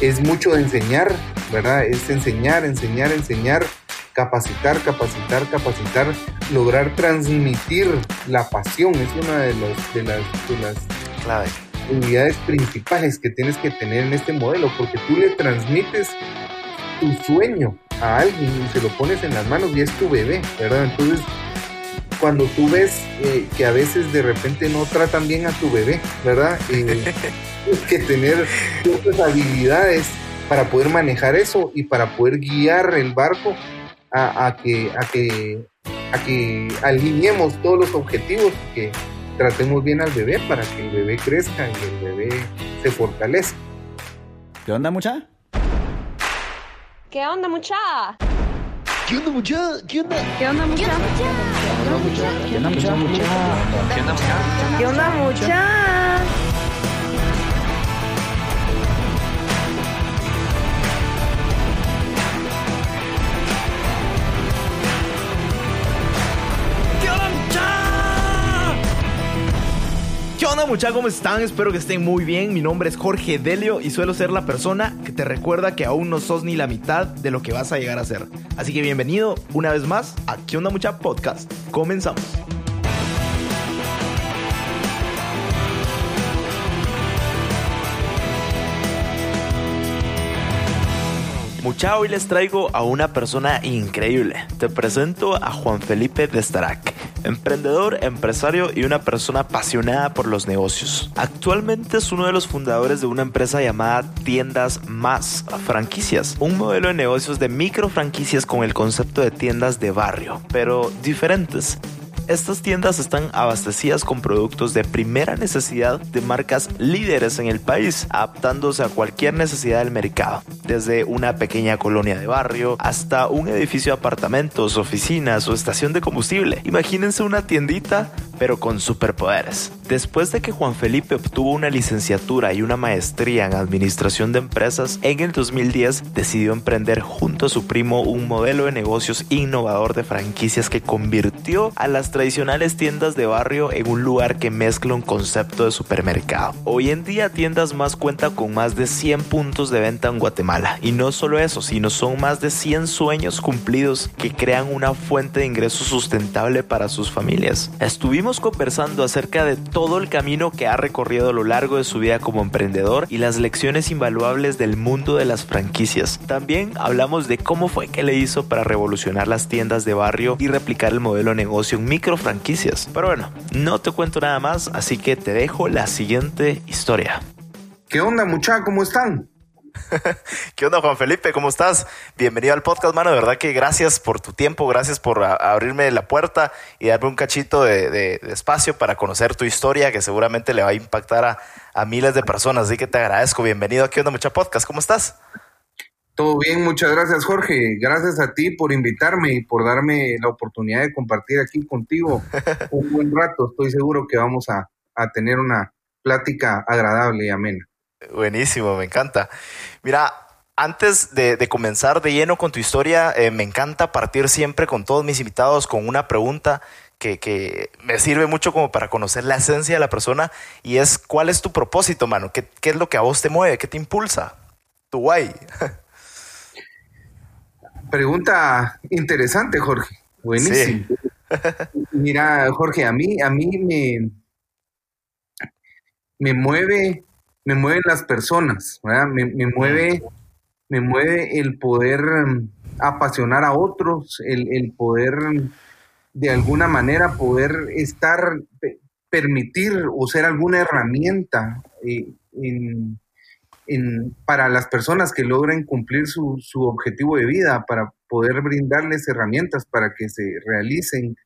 es mucho de enseñar, ¿verdad? Es enseñar, enseñar, enseñar, capacitar, capacitar, capacitar, lograr transmitir la pasión, es una de, los, de las, de las unidades principales que tienes que tener en este modelo, porque tú le transmites tu sueño a alguien y se lo pones en las manos y es tu bebé, ¿verdad? Entonces, cuando tú ves eh, que a veces de repente no tratan bien a tu bebé, ¿verdad? Eh, tienes que tener ciertas habilidades para poder manejar eso y para poder guiar el barco a, que, a, que, a que alineemos todos los objetivos, que tratemos bien al bebé para que el bebé crezca y el bebé se fortalezca. ¿Qué onda, mucha? ¿Qué onda, mucha? ¿Qué onda, mucha? ¿Qué onda? ¿Qué onda, mucha? ¿Qué onda, mucha? ¿Qué onda, mucha? ¿Qué onda, mucha? ¿Qué onda, mucha? ¿Qué onda muchachos? ¿Cómo están? Espero que estén muy bien. Mi nombre es Jorge Delio y suelo ser la persona que te recuerda que aún no sos ni la mitad de lo que vas a llegar a ser. Así que bienvenido una vez más a ¿Qué onda mucha podcast? Comenzamos. Mucha hoy les traigo a una persona increíble. Te presento a Juan Felipe Destarac emprendedor, empresario y una persona apasionada por los negocios. Actualmente es uno de los fundadores de una empresa llamada Tiendas Más Franquicias, un modelo de negocios de micro franquicias con el concepto de tiendas de barrio, pero diferentes. Estas tiendas están abastecidas con productos de primera necesidad de marcas líderes en el país, adaptándose a cualquier necesidad del mercado, desde una pequeña colonia de barrio hasta un edificio de apartamentos, oficinas o estación de combustible. Imagínense una tiendita pero con superpoderes. Después de que Juan Felipe obtuvo una licenciatura y una maestría en administración de empresas, en el 2010 decidió emprender junto a su primo un modelo de negocios innovador de franquicias que convirtió a las tradicionales tiendas de barrio en un lugar que mezcla un concepto de supermercado. Hoy en día Tiendas Más cuenta con más de 100 puntos de venta en Guatemala y no solo eso, sino son más de 100 sueños cumplidos que crean una fuente de ingresos sustentable para sus familias. Estuvimos conversando acerca de todo el camino que ha recorrido a lo largo de su vida como emprendedor y las lecciones invaluables del mundo de las franquicias. También hablamos de cómo fue que le hizo para revolucionar las tiendas de barrio y replicar el modelo de negocio en micro franquicias. Pero bueno, no te cuento nada más, así que te dejo la siguiente historia. ¿Qué onda, muchachos? ¿Cómo están? ¿Qué onda, Juan Felipe? ¿Cómo estás? Bienvenido al podcast, mano. De verdad que gracias por tu tiempo, gracias por abrirme la puerta y darme un cachito de, espacio para conocer tu historia, que seguramente le va a impactar a, miles de personas. Así que te agradezco. Bienvenido a ¿Qué onda, mucha podcast? ¿Cómo estás? Todo bien, muchas gracias, Jorge. Gracias a ti por invitarme y por darme la oportunidad de compartir aquí contigo un buen rato. Estoy seguro que vamos a tener una plática agradable y amena. Buenísimo, me encanta. Mira, antes de, comenzar de lleno con tu historia, eh, me encanta partir siempre con todos mis invitados con una pregunta que, me sirve mucho como para conocer la esencia de la persona y es ¿cuál es tu propósito, mano? ¿Qué, es lo que a vos te mueve? ¿Qué te impulsa? Tu guay. Pregunta interesante, Jorge. Buenísimo. Mira, Jorge, a mí, a mí me, me mueve me mueven las personas, Me, mueve, me mueve el poder mm, apasionar a otros, el, poder mm, de alguna manera poder estar, permitir o ser alguna herramienta eh, para las personas que logren cumplir su, objetivo de vida, para poder brindarles herramientas para que se realicen.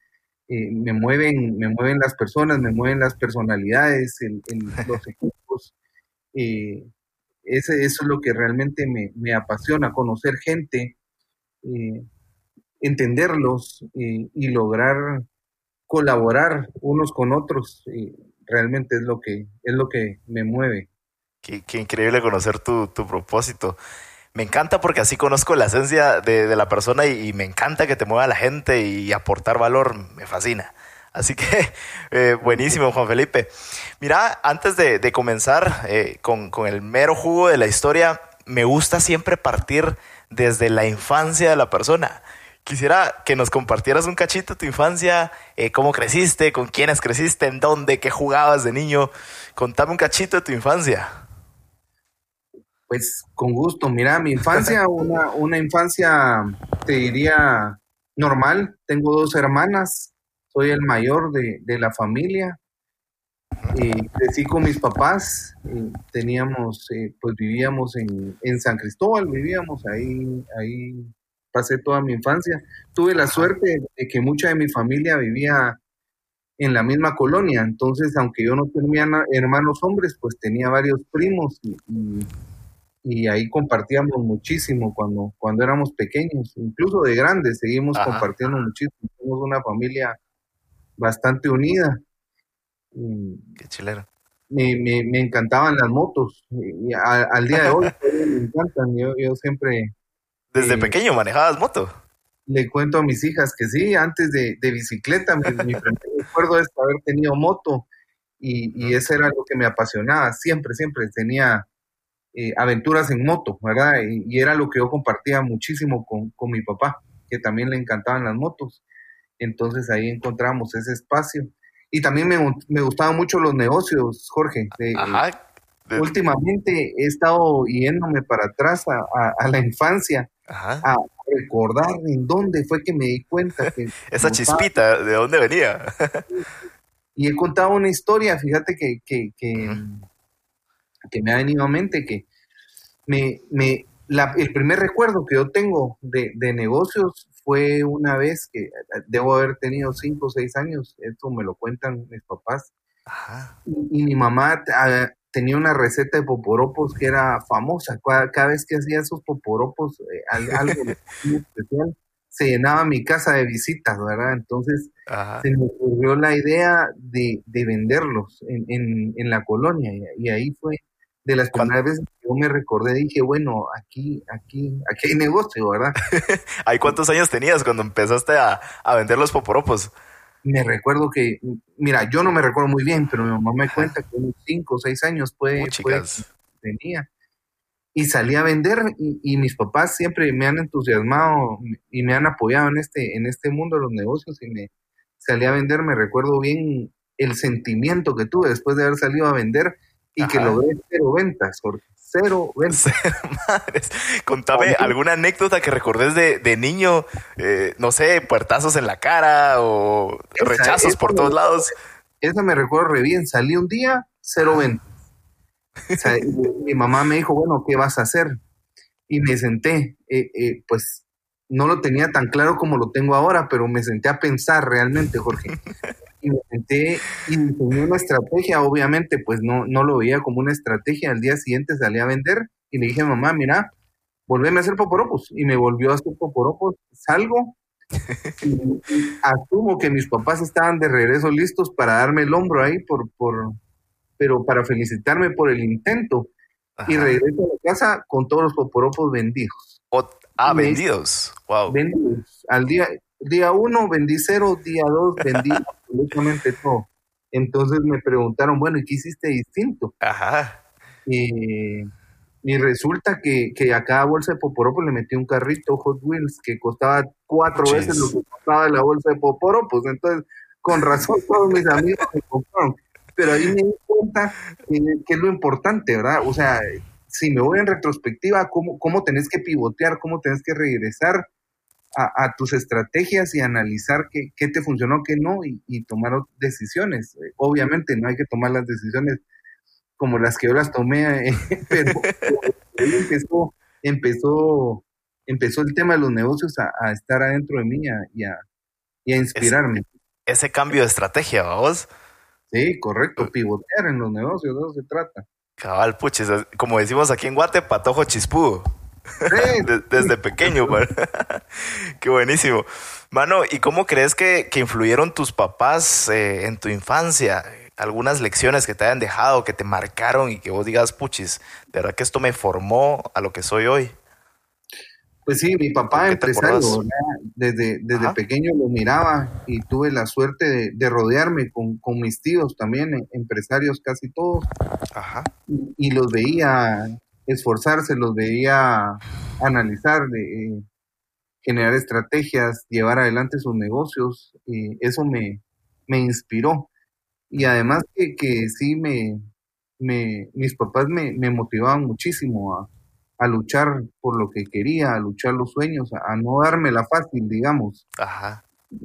Eh, me mueven, me mueven las personas, me mueven las personalidades, los equipos, eh, ese, eso es lo que realmente me, apasiona, conocer gente, eh, entenderlos eh, y lograr colaborar unos con otros. realmente es lo que, es lo que me mueve. Qué, increíble conocer tu, propósito. Me encanta porque así conozco la esencia de, la persona y, me encanta que te mueva la gente y aportar valor. Me fascina. Así que eh, buenísimo, Juan Felipe. Mira, antes de, comenzar eh, con, el mero jugo de la historia, me gusta siempre partir desde la infancia de la persona. Quisiera que nos compartieras un cachito de tu infancia, eh, cómo creciste, con quiénes creciste, en dónde, qué jugabas de niño. Contame un cachito de tu infancia. Pues con gusto. Mira, mi infancia, una, una infancia, te diría, normal. Tengo dos hermanas, soy el mayor de, de la familia. Eh, crecí con mis papás, eh, teníamos, eh, pues vivíamos en, en, San Cristóbal, vivíamos ahí, ahí pasé toda mi infancia. Tuve la suerte de que mucha de mi familia vivía en la misma colonia, entonces aunque yo no tenía hermanos hombres, pues tenía varios primos y, y, ahí compartíamos muchísimo cuando, cuando éramos pequeños, incluso de grandes seguimos compartiendo muchísimo, somos una familia bastante unida. Qué chilero. Me, me, me, encantaban las motos. Y al día de hoy me encantan. Yo, yo siempre. ¿Desde eh, pequeño manejabas moto? Le cuento a mis hijas que sí, antes de, de bicicleta. Mi, mi primer recuerdo es haber tenido moto. Y, y, eso era lo que me apasionaba. Siempre, siempre tenía eh, aventuras en moto, ¿verdad? Y, y, era lo que yo compartía muchísimo con, con mi papá, que también le encantaban las motos. Entonces ahí encontramos ese espacio y también me, me gustaban mucho los negocios, Jorge. Ajá. Últimamente he estado yéndome para atrás a, la infancia, a recordar en dónde fue que me di cuenta que... Esa chispita, ¿de dónde venía? y he contado una historia, fíjate que, que, que, que me ha venido a mente, que me, me, la, el primer recuerdo que yo tengo de, de negocios fue una vez que eh, debo haber tenido cinco o seis años, esto me lo cuentan mis papás. Y, mi mamá ah, tenía una receta de poporopos que era famosa. Cada, vez que hacía esos poporopos, eh, algo muy especial, se llenaba mi casa de visitas, ¿verdad? Entonces se me ocurrió la idea de, de venderlos en, en, en, la colonia y ahí fue de las primeras veces que yo me recordé, dije, bueno, aquí, aquí, aquí hay negocio, ¿verdad? ¿Hay cuántos años tenías cuando empezaste a, vender los poporopos? Me recuerdo que, mira, yo no me recuerdo muy bien, pero mi mamá me cuenta que unos cinco o seis años puede, puede tenía. Y salí a vender y, y, mis papás siempre me han entusiasmado y me han apoyado en este, en este mundo de los negocios y me salí a vender, me recuerdo bien el sentimiento que tuve después de haber salido a vender y que logré cero ventas, Jorge. Cero ventas. Madres. Contame alguna anécdota que recordes de, de niño, eh, no sé, puertazos en la cara o rechazos por todos lados. Esa me recuerdo re bien. Salí un día, cero ventas. mi mamá me dijo, bueno, ¿qué vas a hacer? Y me senté, eh, eh, pues no lo tenía tan claro como lo tengo ahora, pero me senté a pensar realmente, Jorge. Y me senté y diseñé una estrategia, obviamente, pues no, no lo veía como una estrategia. Al día siguiente salí a vender y le dije, mamá, mira, volveme a hacer poporopos. Y me volvió a hacer poporopos. Salgo y, asumo que mis papás estaban de regreso listos para darme el hombro ahí, por, por, pero para felicitarme por el intento. Y regreso a la casa con todos los poporopos vendidos. ah, vendidos. Wow. Vendidos. Al día, día uno vendí cero, día dos vendí absolutamente todo. Entonces me preguntaron, bueno, ¿y qué hiciste distinto? Ajá. Y, resulta que, que, a cada bolsa de poporopos le metí un carrito Hot Wheels que costaba cuatro veces lo que costaba la bolsa de poporopos. Entonces, con razón todos mis amigos me compraron. Pero ahí me di cuenta que, que, es lo importante, ¿verdad? O sea, si me voy en retrospectiva, cómo, cómo tenés que pivotear, cómo tenés que regresar a, tus estrategias y analizar qué, qué te funcionó, qué no, y, tomar decisiones. Obviamente no hay que tomar las decisiones como las que yo las tomé, eh, pero, empezó, empezó, empezó el tema de los negocios a, estar adentro de mí y a, inspirarme. Ese, cambio de estrategia, vamos. Sí, correcto, pivotear en los negocios, de eso se trata. Cabal, puches, como decimos aquí en Guate, patojo chispudo. Desde pequeño, Qué buenísimo. Mano, ¿y cómo crees que, influyeron tus papás eh, en tu infancia? Algunas lecciones que te hayan dejado, que te marcaron y que vos digas, puchis, de verdad que esto me formó a lo que soy hoy. Pues sí, mi papá empresario, desde, desde pequeño lo miraba y tuve la suerte de, rodearme con, mis tíos también, empresarios casi todos. Ajá. Y, y los veía esforzarse, los veía analizar, eh, generar estrategias, llevar adelante sus negocios, y eso me, me inspiró. Y además que, que sí me, me, mis papás me, me motivaban muchísimo a, a, luchar por lo que quería, a luchar los sueños, a, no darme la fácil, digamos. Ajá.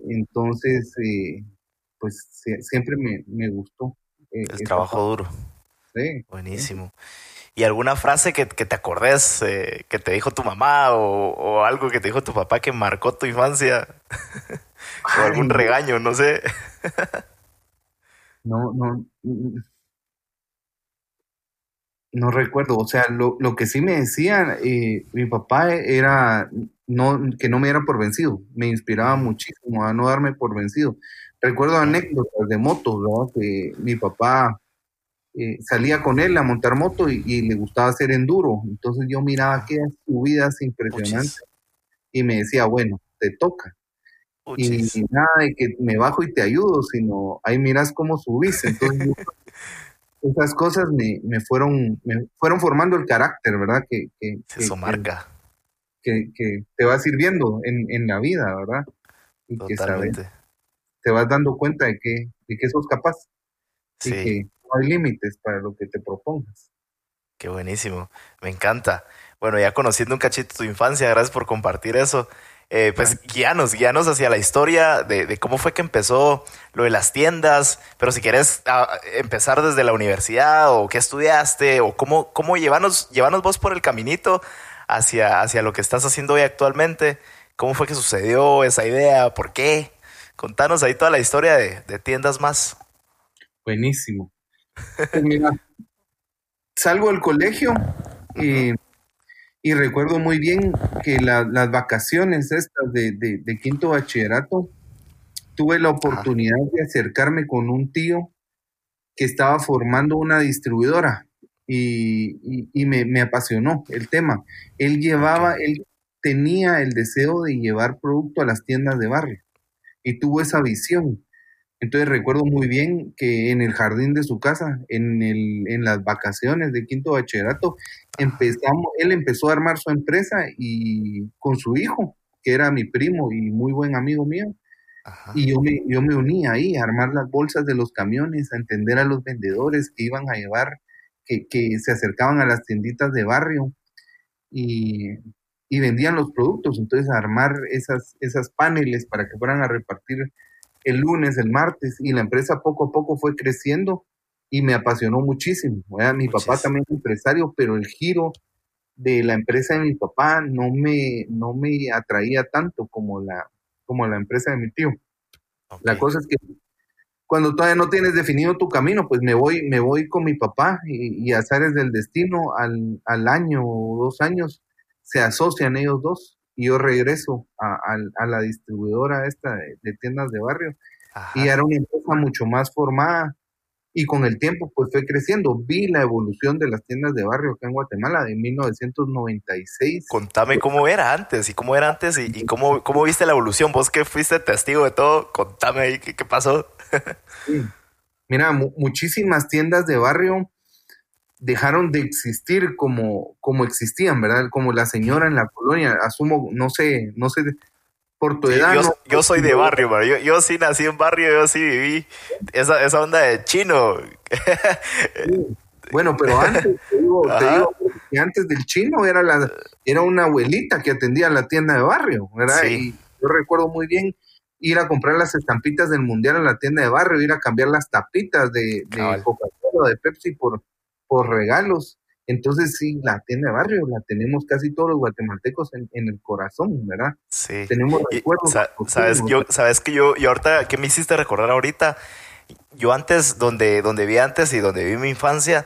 Entonces, eh, pues siempre me, me gustó. Eh, El trabajo duro. Sí. Buenísimo. ¿Y alguna frase que, que te acordes eh, que te dijo tu mamá o, o, algo que te dijo tu papá que marcó tu infancia? o algún regaño, no sé. no, no. No recuerdo, o sea, lo, lo que sí me decía eh, mi papá era no, que no me diera por vencido, me inspiraba muchísimo a no darme por vencido. Recuerdo anécdotas de motos, ¿no? que mi papá eh, salía con él a montar moto y, le gustaba hacer enduro, entonces yo miraba aquellas subidas impresionantes y me decía, bueno, te toca. Y nada de que me bajo y te ayudo, sino ahí miras cómo subís. Entonces, esas cosas me, me, fueron me fueron formando el carácter, ¿verdad? Que, que, Eso marca. Que, que, te va sirviendo en, en la vida, ¿verdad? Y que sabes, te vas dando cuenta de que, de que sos capaz. Sí. Y que no hay límites para lo que te propongas. Qué buenísimo, me encanta. Bueno, ya conociendo un cachito tu infancia, gracias por compartir eso. Eh, pues guíanos, guíanos hacia la historia de, de, cómo fue que empezó lo de las tiendas, pero si quieres a, empezar desde la universidad o qué estudiaste o cómo, cómo llevanos, llevanos vos por el caminito hacia, hacia lo que estás haciendo hoy actualmente, cómo fue que sucedió esa idea, por qué. Contanos ahí toda la historia de, de tiendas más. Buenísimo. Pues mira, salgo del colegio y y recuerdo muy bien que la, las vacaciones estas de, de, de, quinto bachillerato, tuve la oportunidad de acercarme con un tío que estaba formando una distribuidora y, y, y me, me, apasionó el tema. Él llevaba, él tenía el deseo de llevar producto a las tiendas de barrio y tuvo esa visión. Entonces recuerdo muy bien que en el jardín de su casa, en, el, en las vacaciones de quinto bachillerato, empezamos, él empezó a armar su empresa y con su hijo, que era mi primo y muy buen amigo mío. Ajá. Y yo me, yo me uní ahí a armar las bolsas de los camiones, a entender a los vendedores que iban a llevar, que, que se acercaban a las tienditas de barrio y, y vendían los productos. Entonces, a armar esas, esas paneles para que fueran a repartir el lunes, el martes, y la empresa poco a poco fue creciendo y me apasionó muchísimo. ¿verdad? Mi papá también es empresario, pero el giro de la empresa de mi papá no me, no me atraía tanto como la, como la empresa de mi tío. Okay. La cosa es que cuando todavía no tienes definido tu camino, pues me voy, me voy con mi papá y, y azares del destino al, al año o dos años se asocian ellos dos y yo regreso a, a, a la distribuidora esta de, de tiendas de barrio Ajá. y era una empresa mucho más formada y con el tiempo pues fue creciendo. Vi la evolución de las tiendas de barrio acá en Guatemala de 1996. Contame cómo era antes y cómo era antes y, y cómo, cómo viste la evolución. Vos que fuiste testigo de todo, contame ahí qué, qué pasó. sí. Mira, mu muchísimas tiendas de barrio dejaron de existir como, como existían, ¿verdad? Como la señora en la colonia, asumo, no sé, no sé, por tu edad. Sí, yo, no, yo, soy de barrio, yo, yo, sí nací en barrio, yo sí viví esa, esa onda de chino. Sí. Bueno, pero antes, te digo, te digo, que antes del chino era, la, era una abuelita que atendía la tienda de barrio, ¿verdad? Sí. Y yo recuerdo muy bien ir a comprar las estampitas del mundial a la tienda de barrio, ir a cambiar las tapitas de, de Coca-Cola, de Pepsi por, por regalos. Entonces, sí, la tienda de barrio la tenemos casi todos los guatemaltecos en, en el corazón, ¿verdad? Sí. Tenemos recuerdos. Sa sabes, yo, sabes que yo, yo ahorita, ¿qué me hiciste recordar ahorita? Yo antes, donde, donde vi antes y donde vi mi infancia,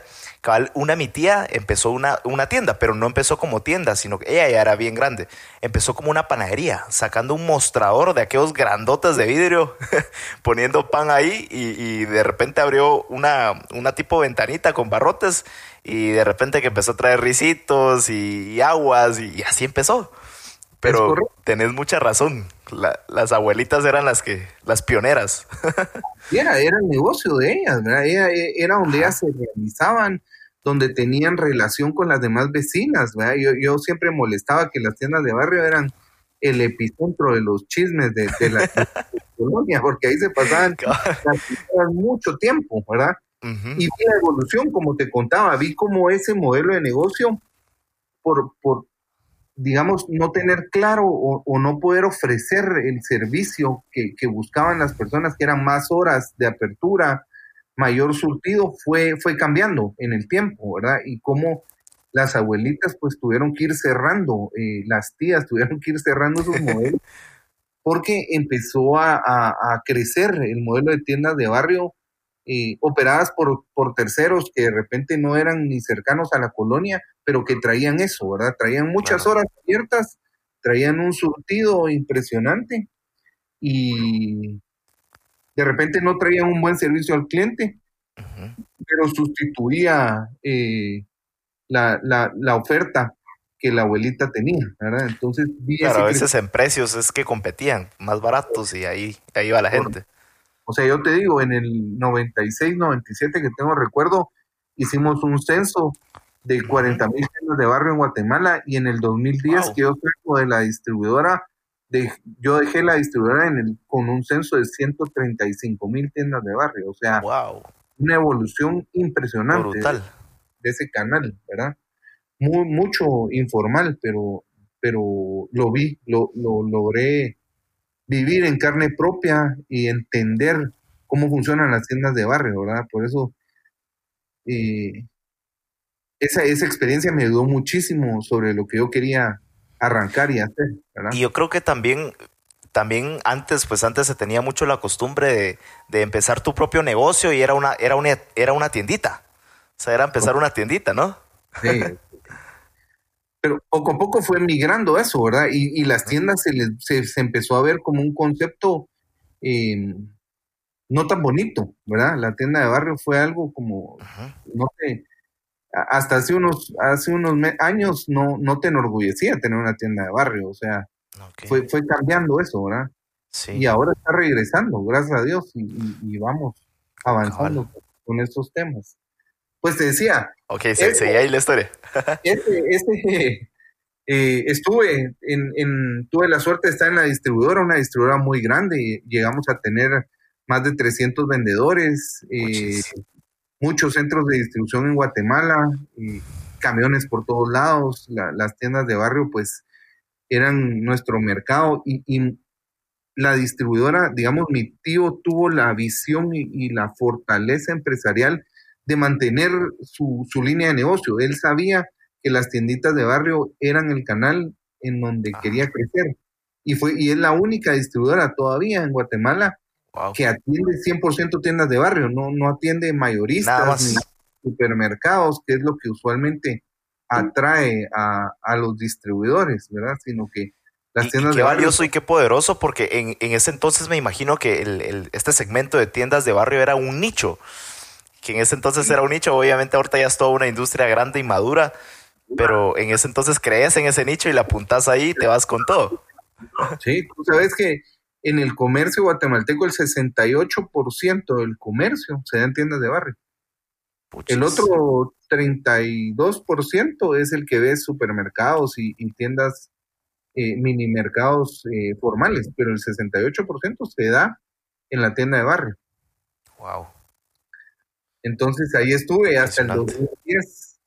una mi tía empezó una, una tienda, pero no empezó como tienda, sino que ella ya era bien grande. Empezó como una panadería, sacando un mostrador de aquellos grandotes de vidrio, poniendo pan ahí y, y, de repente abrió una, una tipo ventanita con barrotes y de repente que empezó a traer risitos y, y aguas y, y, así empezó. Pero tenés mucha razón. La, las abuelitas eran las que, las pioneras. era, era el negocio de ellas, ¿verdad? Era, era donde ellas se realizaban, donde tenían relación con las demás vecinas. Yo, yo, siempre molestaba que las tiendas de barrio eran el epicentro de los chismes de, la, colonia, porque ahí se pasaban mucho tiempo, ¿verdad? Y vi la evolución, como te contaba, vi como ese modelo de negocio, por, por digamos, no tener claro o, no poder ofrecer el servicio que, que buscaban las personas, que eran más horas de apertura, mayor surtido fue, fue cambiando en el tiempo, ¿verdad? Y cómo las abuelitas pues tuvieron que ir cerrando, eh, las tías tuvieron que ir cerrando sus modelos, porque empezó a, a, crecer el modelo de tiendas de barrio eh, operadas por, por terceros que de repente no eran ni cercanos a la colonia, pero que traían eso, ¿verdad? Traían muchas horas abiertas, traían un surtido impresionante y, de repente no traían un buen servicio al cliente, pero sustituía eh, la, la, oferta que la abuelita tenía, ¿verdad? Entonces, claro, a veces en precios es que competían más baratos y ahí, ahí va la gente. O sea, yo te digo, en el 96, 97 que tengo recuerdo, hicimos un censo de 40 mil tiendas de barrio en Guatemala y en el 2010 que yo salgo de la distribuidora, yo dejé la distribuidora en el, con un censo de 135 mil tiendas de barrio, o sea, una evolución impresionante De, ese canal, ¿verdad? Muy, mucho informal, pero, pero lo vi, lo, lo logré vivir en carne propia y entender cómo funcionan las tiendas de barrio, ¿verdad? Por eso eh, esa, esa experiencia me ayudó muchísimo sobre lo que yo quería arrancar y hacer. Y yo creo que también, también antes, pues antes se tenía mucho la costumbre de, empezar tu propio negocio y era una, era una, era una tiendita. O sea, era empezar una tiendita, ¿no? Sí. Pero poco a poco fue migrando eso, ¿verdad? Y, las tiendas se, se, empezó a ver como un concepto em, no tan bonito, ¿verdad? La tienda de barrio fue algo como, no sé, hasta hace unos, hace unos años no, no te enorgullecía tener una tienda de barrio, o sea, fue, fue cambiando eso, ¿verdad? Sí. Y ahora está regresando, gracias a Dios, y, vamos avanzando con estos temas. Pues te decía. Ok, seguí ahí la historia. este, este eh, estuve en, en, tuve la suerte de estar en la distribuidora, una distribuidora muy grande, llegamos a tener más de 300 vendedores, eh, muchos centros de distribución en Guatemala, y camiones por todos lados, las tiendas de barrio pues eran nuestro mercado y, la distribuidora, digamos, mi tío tuvo la visión y, la fortaleza empresarial de mantener su, su, línea de negocio. Él sabía que las tienditas de barrio eran el canal en donde ah. quería crecer. Y, fue, y es la única distribuidora todavía en Guatemala que atiende 100% tiendas de barrio, no, no atiende mayoristas ni supermercados, que es lo que usualmente atrae a, a los distribuidores, ¿verdad? Sino que las tiendas y qué de valioso y qué poderoso, porque en, en ese entonces me imagino que el, el, este segmento de tiendas de barrio era un nicho, que en ese entonces era un nicho, obviamente ahorita ya es toda una industria grande y madura, pero en ese entonces crees en ese nicho y la apuntas ahí y te vas con todo. Sí, tú sabes que en el comercio guatemalteco el 68% del comercio se da en tiendas de barrio. El otro 32% es el que ve supermercados y, tiendas, eh, mini mercados eh, formales, pero el 68% se da en la tienda de barrio. Wow. Entonces ahí estuve hasta el 2010.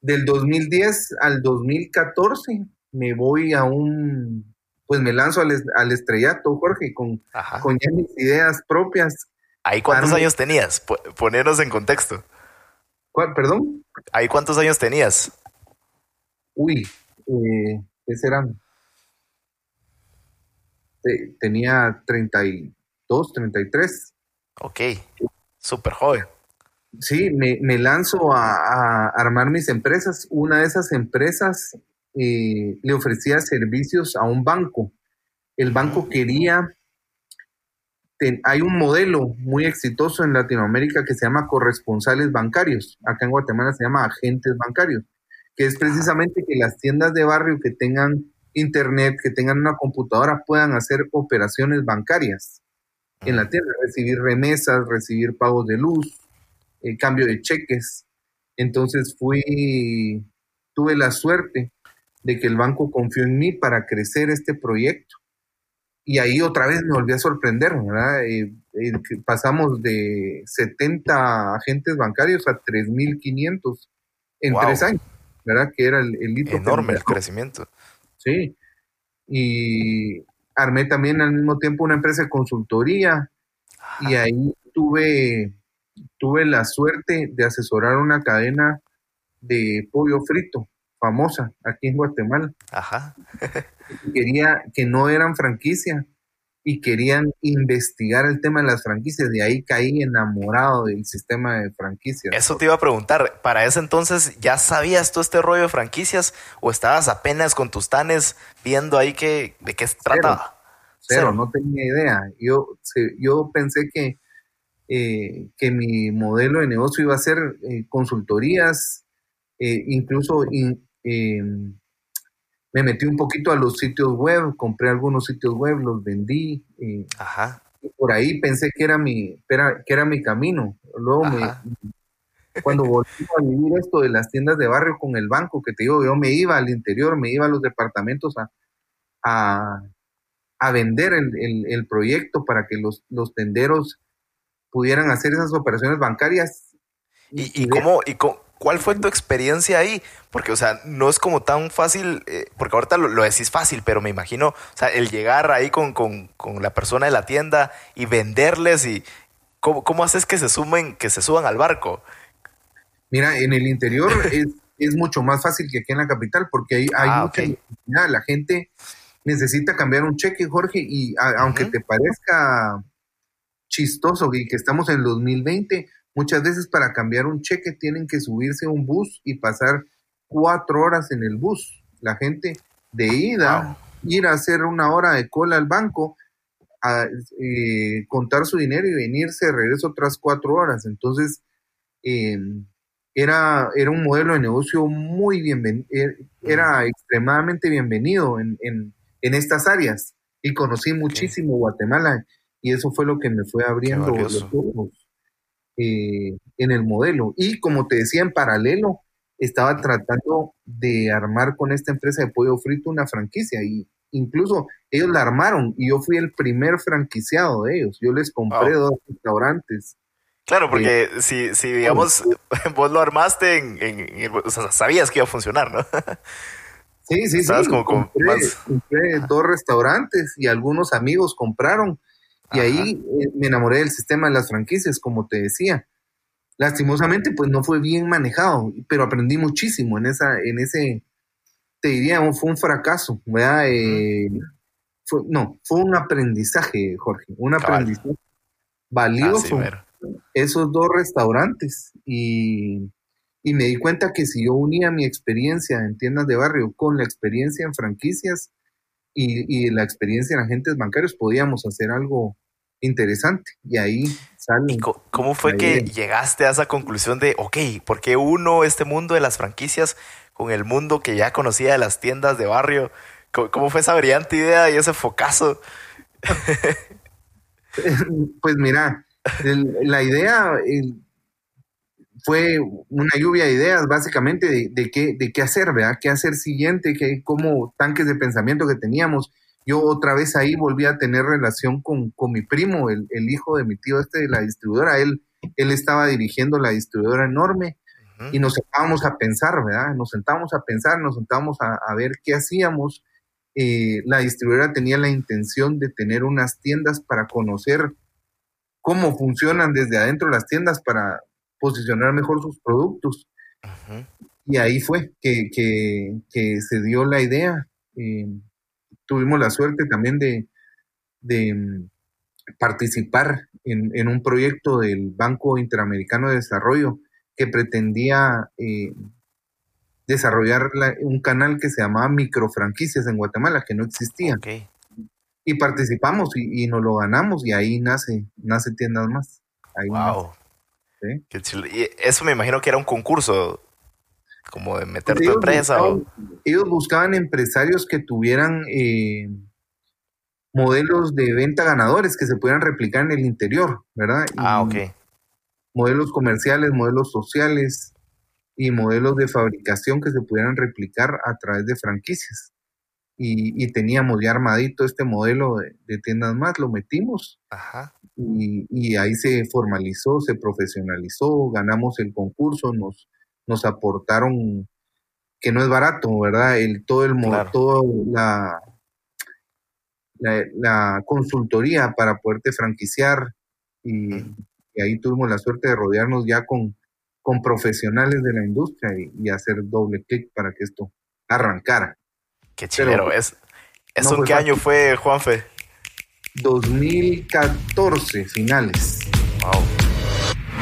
Del 2010 al 2014 me voy a un pues me lanzo al, estrellato, Jorge, con, con ya mis ideas propias. ¿Ahí cuántos años tenías? ponernos en contexto. ¿Cuál, perdón? ¿Ahí cuántos años tenías? Uy, eh, ¿qué serán? tenía 32, 33. Ok, súper joven. Sí, me, me lanzo a, a, armar mis empresas. Una de esas empresas eh, le ofrecía servicios a un banco. El banco quería, hay un modelo muy exitoso en Latinoamérica que se llama corresponsales bancarios. Acá en Guatemala se llama agentes bancarios, que es precisamente que las tiendas de barrio que tengan internet, que tengan una computadora, puedan hacer operaciones bancarias en la tienda, recibir remesas, recibir pagos de luz, eh, cambio de cheques. Entonces fui, tuve la suerte de que el banco confió en mí para crecer este proyecto. Y ahí otra vez me volví a sorprender, ¿verdad? Eh, eh, pasamos de 70 agentes bancarios a 3.500 en tres años, ¿verdad? Que era el, el hito. Enorme el crecimiento. Sí. Y armé también al mismo tiempo una empresa de consultoría y ahí tuve, tuve la suerte de asesorar una cadena de pollo frito famosa aquí en Guatemala. Ajá. Quería que no eran franquicia y querían investigar el tema de las franquicias. De ahí caí enamorado del sistema de franquicias. Eso te iba a preguntar. ¿Para ese entonces ya sabías tú este rollo de franquicias o estabas apenas con tus tanes viendo ahí que, de qué se trataba? Cero, no tenía idea. Yo, yo pensé que, eh, que mi modelo de negocio iba a ser eh, consultorías, eh, incluso em, me metí un poquito a los sitios web, compré algunos sitios web, los vendí. Ajá. Y por ahí pensé que era mi, que era mi camino. Luego cuando volví a vivir esto de las tiendas de barrio con el banco, que te digo, yo me iba al interior, me iba a los departamentos a, a, vender el, proyecto para que los, los tenderos pudieran hacer esas operaciones bancarias. ¿Y, y, cómo, y cómo, ¿Cuál fue tu experiencia ahí? Porque, o sea, no es como tan fácil, eh, porque ahorita lo, decís fácil, pero me imagino, o sea, el llegar ahí con, la persona de la tienda y venderles y ¿cómo, haces que se sumen, que se suban al barco? Mira, en el interior es, mucho más fácil que aquí en la capital, porque hay, hay ah, mucha La gente necesita cambiar un cheque, Jorge, y aunque te parezca chistoso y que estamos en el 2020, Muchas veces para cambiar un cheque tienen que subirse a un bus y pasar cuatro horas en el bus. La gente de ida, ir a hacer una hora de cola al banco, a eh, contar su dinero y venirse de regreso otras cuatro horas. Entonces, em, era, era un modelo de negocio muy bienvenido, er, era extremadamente bienvenido en, estas áreas. Y conocí muchísimo Guatemala y eso fue lo que me fue abriendo los ojos eh, en el modelo. Y como te decía, en paralelo, estaba tratando de armar con esta empresa de pollo frito una franquicia y incluso ellos la armaron y yo fui el primer franquiciado de ellos. Yo les compré dos restaurantes. Claro, porque eh, si, si, digamos, vos lo armaste, en, o sea, sabías que iba a funcionar, ¿no? Sí, sí, sí. Como compré dos restaurantes y algunos amigos compraron y ahí eh, me enamoré del sistema de las franquicias, como te decía. Lastimosamente, pues no fue bien manejado, pero aprendí muchísimo en esa, en ese, te diría, fue un fracaso, ¿verdad? Eh, no, fue un aprendizaje, Jorge, un aprendizaje valioso. esos dos restaurantes y, y me di cuenta que si yo unía mi experiencia en tiendas de barrio con la experiencia en franquicias, y, la experiencia en agentes bancarios podíamos hacer algo interesante. Y ahí sale. cómo fue que llegaste a esa conclusión de, ok, ¿por qué uno este mundo de las franquicias con el mundo que ya conocía de las tiendas de barrio? ¿Cómo, fue esa brillante idea y ese focazo? pues mira, la idea, fue una lluvia de ideas básicamente de, qué, de qué hacer, ¿verdad? ¿Qué hacer siguiente? ¿Qué, como tanques de pensamiento que teníamos. Yo otra vez ahí volví a tener relación con, mi primo, el, hijo de mi tío este de la distribuidora. Él, él estaba dirigiendo la distribuidora enorme y nos sentábamos a pensar, ¿verdad? Nos sentábamos a pensar, nos sentábamos a, ver qué hacíamos. Eh, la distribuidora tenía la intención de tener unas tiendas para conocer cómo funcionan desde adentro las tiendas para, posicionar mejor sus productos. Y ahí fue que, se dio la idea. Eh, tuvimos la suerte también de, mm, participar en, un proyecto del Banco Interamericano de Desarrollo que pretendía eh, desarrollar un canal que se llamaba Microfranquicias en Guatemala, que no existía. Y participamos y, nos lo ganamos y ahí nace, nace tiendas más. Ahí wow. Y eso me imagino que era un concurso, como de meter tu empresa. Ellos buscaban empresarios que tuvieran eh, modelos de venta ganadores que se pudieran replicar en el interior, ¿verdad? ah, ok. Modelos comerciales, modelos sociales. y modelos de fabricación que se pudieran replicar a través de franquicias. Y, teníamos ya armadito este modelo de, tiendas más, lo metimos Y, ahí se formalizó, se profesionalizó, ganamos el concurso, nos, nos aportaron que no es barato, ¿verdad? El, todo el todo la, la, consultoría para poderte franquiciar y, ahí tuvimos la suerte de rodearnos ya con, con profesionales de la industria y, hacer doble clic para que esto arrancara. Qué chilero. ¿Es, ¿Eso qué año fue, Juanfe? 2014, finales. Wow.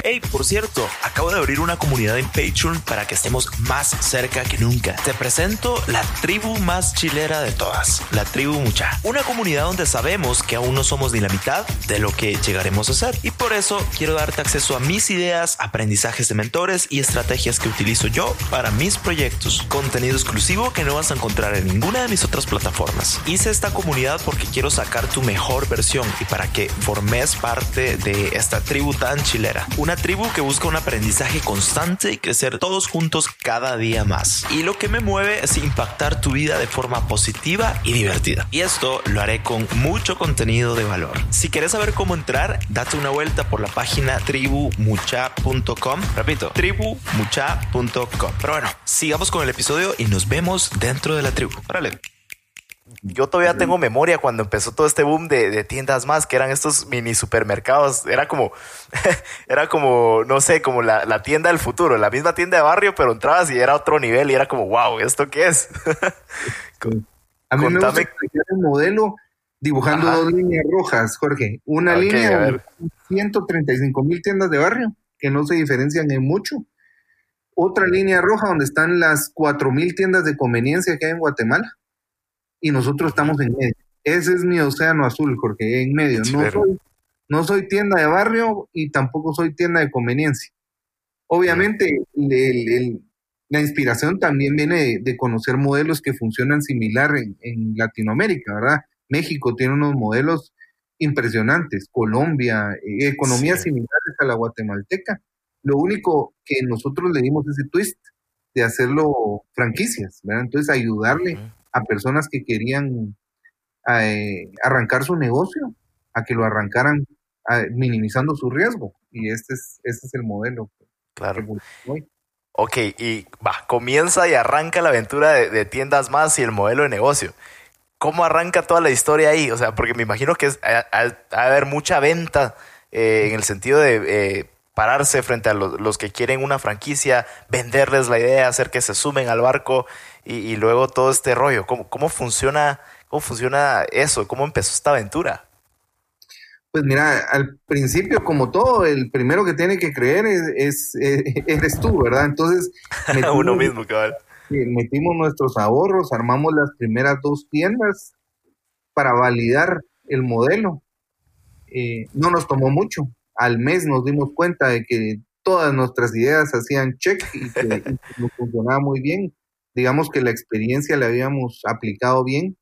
Hey, por cierto, acabo de abrir una comunidad en Patreon para que estemos más cerca que nunca. Te presento la tribu más chilera de todas, la tribu Mucha. Una comunidad donde sabemos que aún no somos ni la mitad de lo que llegaremos a ser. Y por eso quiero darte acceso a mis ideas, aprendizajes de mentores y estrategias que utilizo yo para mis proyectos. Contenido exclusivo que no vas a encontrar en ninguna de mis otras plataformas. Hice esta comunidad porque quiero sacar tu mejor versión y para que formes parte de esta tribu tan chilera. Una tribu que busca un aprendizaje constante y crecer todos juntos cada día más. Y lo que me mueve es impactar tu vida de forma positiva y divertida. Y esto lo haré con mucho contenido de valor. Si quieres saber cómo entrar, date una vuelta por la página tribumucha.com. Repito, tribumucha.com. Pero bueno, sigamos con el episodio y nos vemos dentro de la tribu. Órale yo todavía tengo memoria cuando empezó todo este boom de, tiendas más, que eran estos mini supermercados. Era como, era como, no sé, como la, tienda del futuro, la misma tienda de barrio, pero entrabas y era otro nivel y era como, wow, ¿esto qué es? A mí me gusta el modelo dibujando dos líneas rojas, Jorge. Una línea de 135 mil tiendas de barrio que no se diferencian en mucho. Otra línea roja donde están las 4 mil tiendas de conveniencia que hay en Guatemala y nosotros estamos en medio. Ese es mi océano azul, porque en medio. No soy, no soy tienda de barrio y tampoco soy tienda de conveniencia. Obviamente, la inspiración también viene de, conocer modelos que funcionan similar en, Latinoamérica, ¿verdad? México tiene unos modelos impresionantes, Colombia, eh, economías similares a la guatemalteca. Lo único que nosotros le dimos ese twist de hacerlo franquicias, ¿verdad? Entonces ayudarle a personas que querían eh, arrancar su negocio, a que lo arrancaran minimizando su riesgo. Y este es, este es el modelo. Claro. Ok, y va, comienza y arranca la aventura de, tiendas más y el modelo de negocio. ¿Cómo arranca toda la historia ahí? O sea, porque me imagino que ha, de haber mucha venta eh, en el sentido de eh, pararse frente a los, que quieren una franquicia, venderles la idea, hacer que se sumen al barco y, luego todo este rollo. ¿Cómo, ¿Cómo, funciona, ¿Cómo funciona eso? ¿Cómo empezó esta aventura? Pues mira, al principio, como todo, el primero que tiene que creer es, eres tú, ¿verdad? Entonces, uno mismo, cabal. Metimos nuestros ahorros, armamos las primeras dos tiendas para validar el modelo. Eh, no nos tomó mucho, al mes nos dimos cuenta de que todas nuestras ideas hacían check y que, nos funcionaba muy bien. Digamos que la experiencia la habíamos aplicado bien.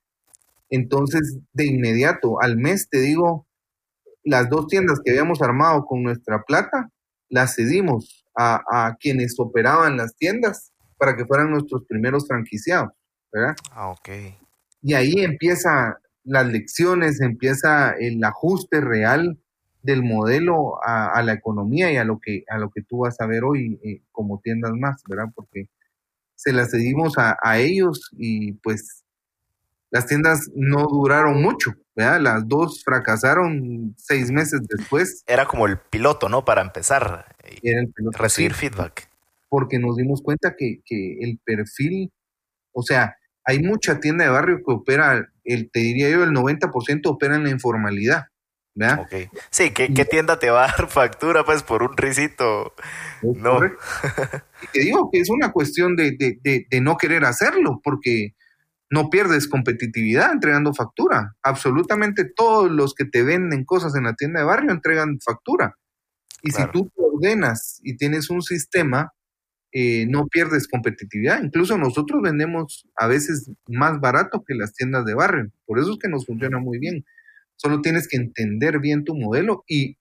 Entonces, de inmediato, al mes, te digo, las dos tiendas que habíamos armado con nuestra plata, las cedimos a, a quienes operaban las tiendas para que fueran nuestros primeros franquiciados, ¿verdad? Ah, ok. Y ahí empieza las lecciones, empieza el ajuste real del modelo a, la economía y a lo que a lo que tú vas a ver hoy eh, como tiendas más, ¿verdad? Porque se las cedimos a, ellos y pues las tiendas no duraron mucho, ¿verdad? Las dos fracasaron seis meses después. Era como el piloto, ¿no? Para empezar. Era el piloto, recibir feedback. Porque nos dimos cuenta que, que el perfil, o sea, hay mucha tienda de barrio que opera, el, te diría yo, el 90% opera en la informalidad. Sí, ¿qué, tienda te va a dar factura pues por un risito? No. te digo que es una cuestión de, no querer hacerlo, porque no pierdes competitividad entregando factura. Absolutamente todos los que te venden cosas en la tienda de barrio entregan factura. Y si tú te ordenas y tienes un sistema, eh, no pierdes competitividad. Incluso nosotros vendemos a veces más barato que las tiendas de barrio. Por eso es que nos funciona muy bien. Solo tienes que entender bien tu modelo y,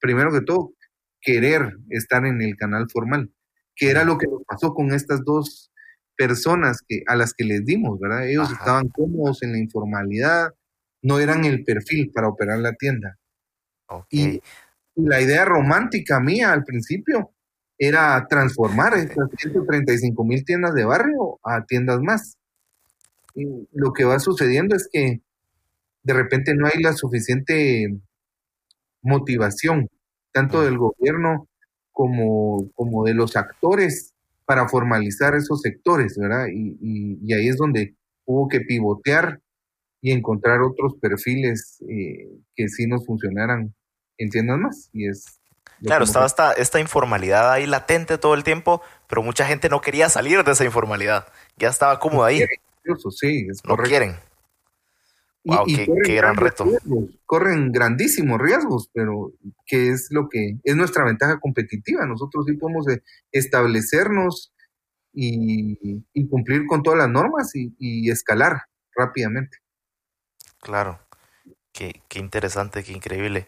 primero que todo, querer estar en el canal formal. que era lo que nos pasó con estas dos personas que, a las que les dimos, ¿verdad? Ellos estaban cómodos en la informalidad, no eran el perfil para operar la tienda. Y, la idea romántica mía al principio era transformar estas 135 mil tiendas de barrio a tiendas más. Y lo que va sucediendo es que de repente no hay la suficiente motivación, tanto del gobierno como, como de los actores, para formalizar esos sectores, ¿verdad? Y, y, ahí es donde hubo que pivotear y encontrar otros perfiles eh, que sí nos funcionaran entiendan más. Y es Claro, estaba esta, esta informalidad ahí latente todo el tiempo, pero mucha gente no quería salir de esa informalidad. Ya estaba cómoda ahí. Sí, es no quieren. Wow, qué, gran reto. corren grandísimos riesgos, pero que es lo que es nuestra ventaja competitiva. Nosotros sí podemos eh, establecernos y, cumplir con todas las normas y, escalar rápidamente. Claro, qué, qué interesante, qué increíble.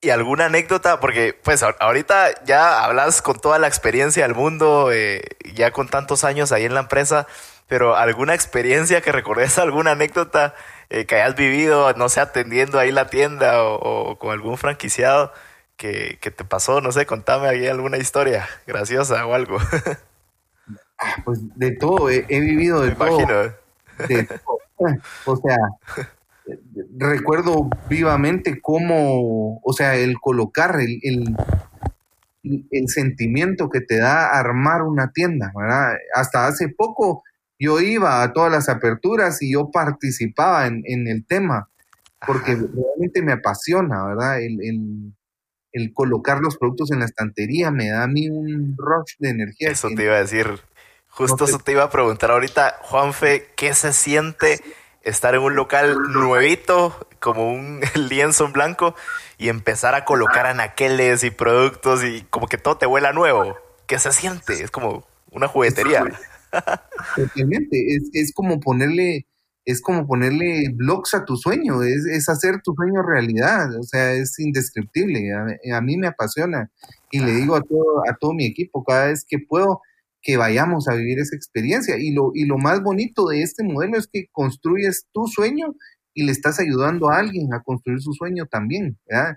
¿Y alguna anécdota? Porque pues ahorita ya hablas con toda la experiencia del mundo, eh, ya con tantos años ahí en la empresa, pero alguna experiencia que recordes, alguna anécdota eh, que hayas vivido, no sé, atendiendo ahí la tienda o, con algún franquiciado que, te pasó, no sé, contame ahí alguna historia graciosa o algo. Ah, pues de todo, he, vivido de todo. Imagino. De todo. O sea, recuerdo vivamente cómo, o sea, el colocar el, el, sentimiento que te da armar una tienda, ¿verdad? Hasta hace poco yo iba a todas las aperturas y yo participaba en, el tema, porque realmente me apasiona, ¿verdad? El, el, colocar los productos en la estantería me da a mí un rush de energía. Eso te iba a decir, justo eso te iba a preguntar ahorita, Juanfe, ¿qué se siente? estar en un local nuevito, como un lienzo en blanco, y empezar a colocar anaqueles y productos y como que todo te huela nuevo. ¿Qué se siente? Es como una juguetería. Totalmente, es, es como ponerle, es como ponerle blogs a tu sueño, es, es, hacer tu sueño realidad, o sea, es indescriptible, a, a mí me apasiona y le digo a todo, a todo mi equipo cada vez que puedo, que vayamos a vivir esa experiencia. Y lo, y lo más bonito de este modelo es que construyes tu sueño y le estás ayudando a alguien a construir su sueño también, ¿verdad?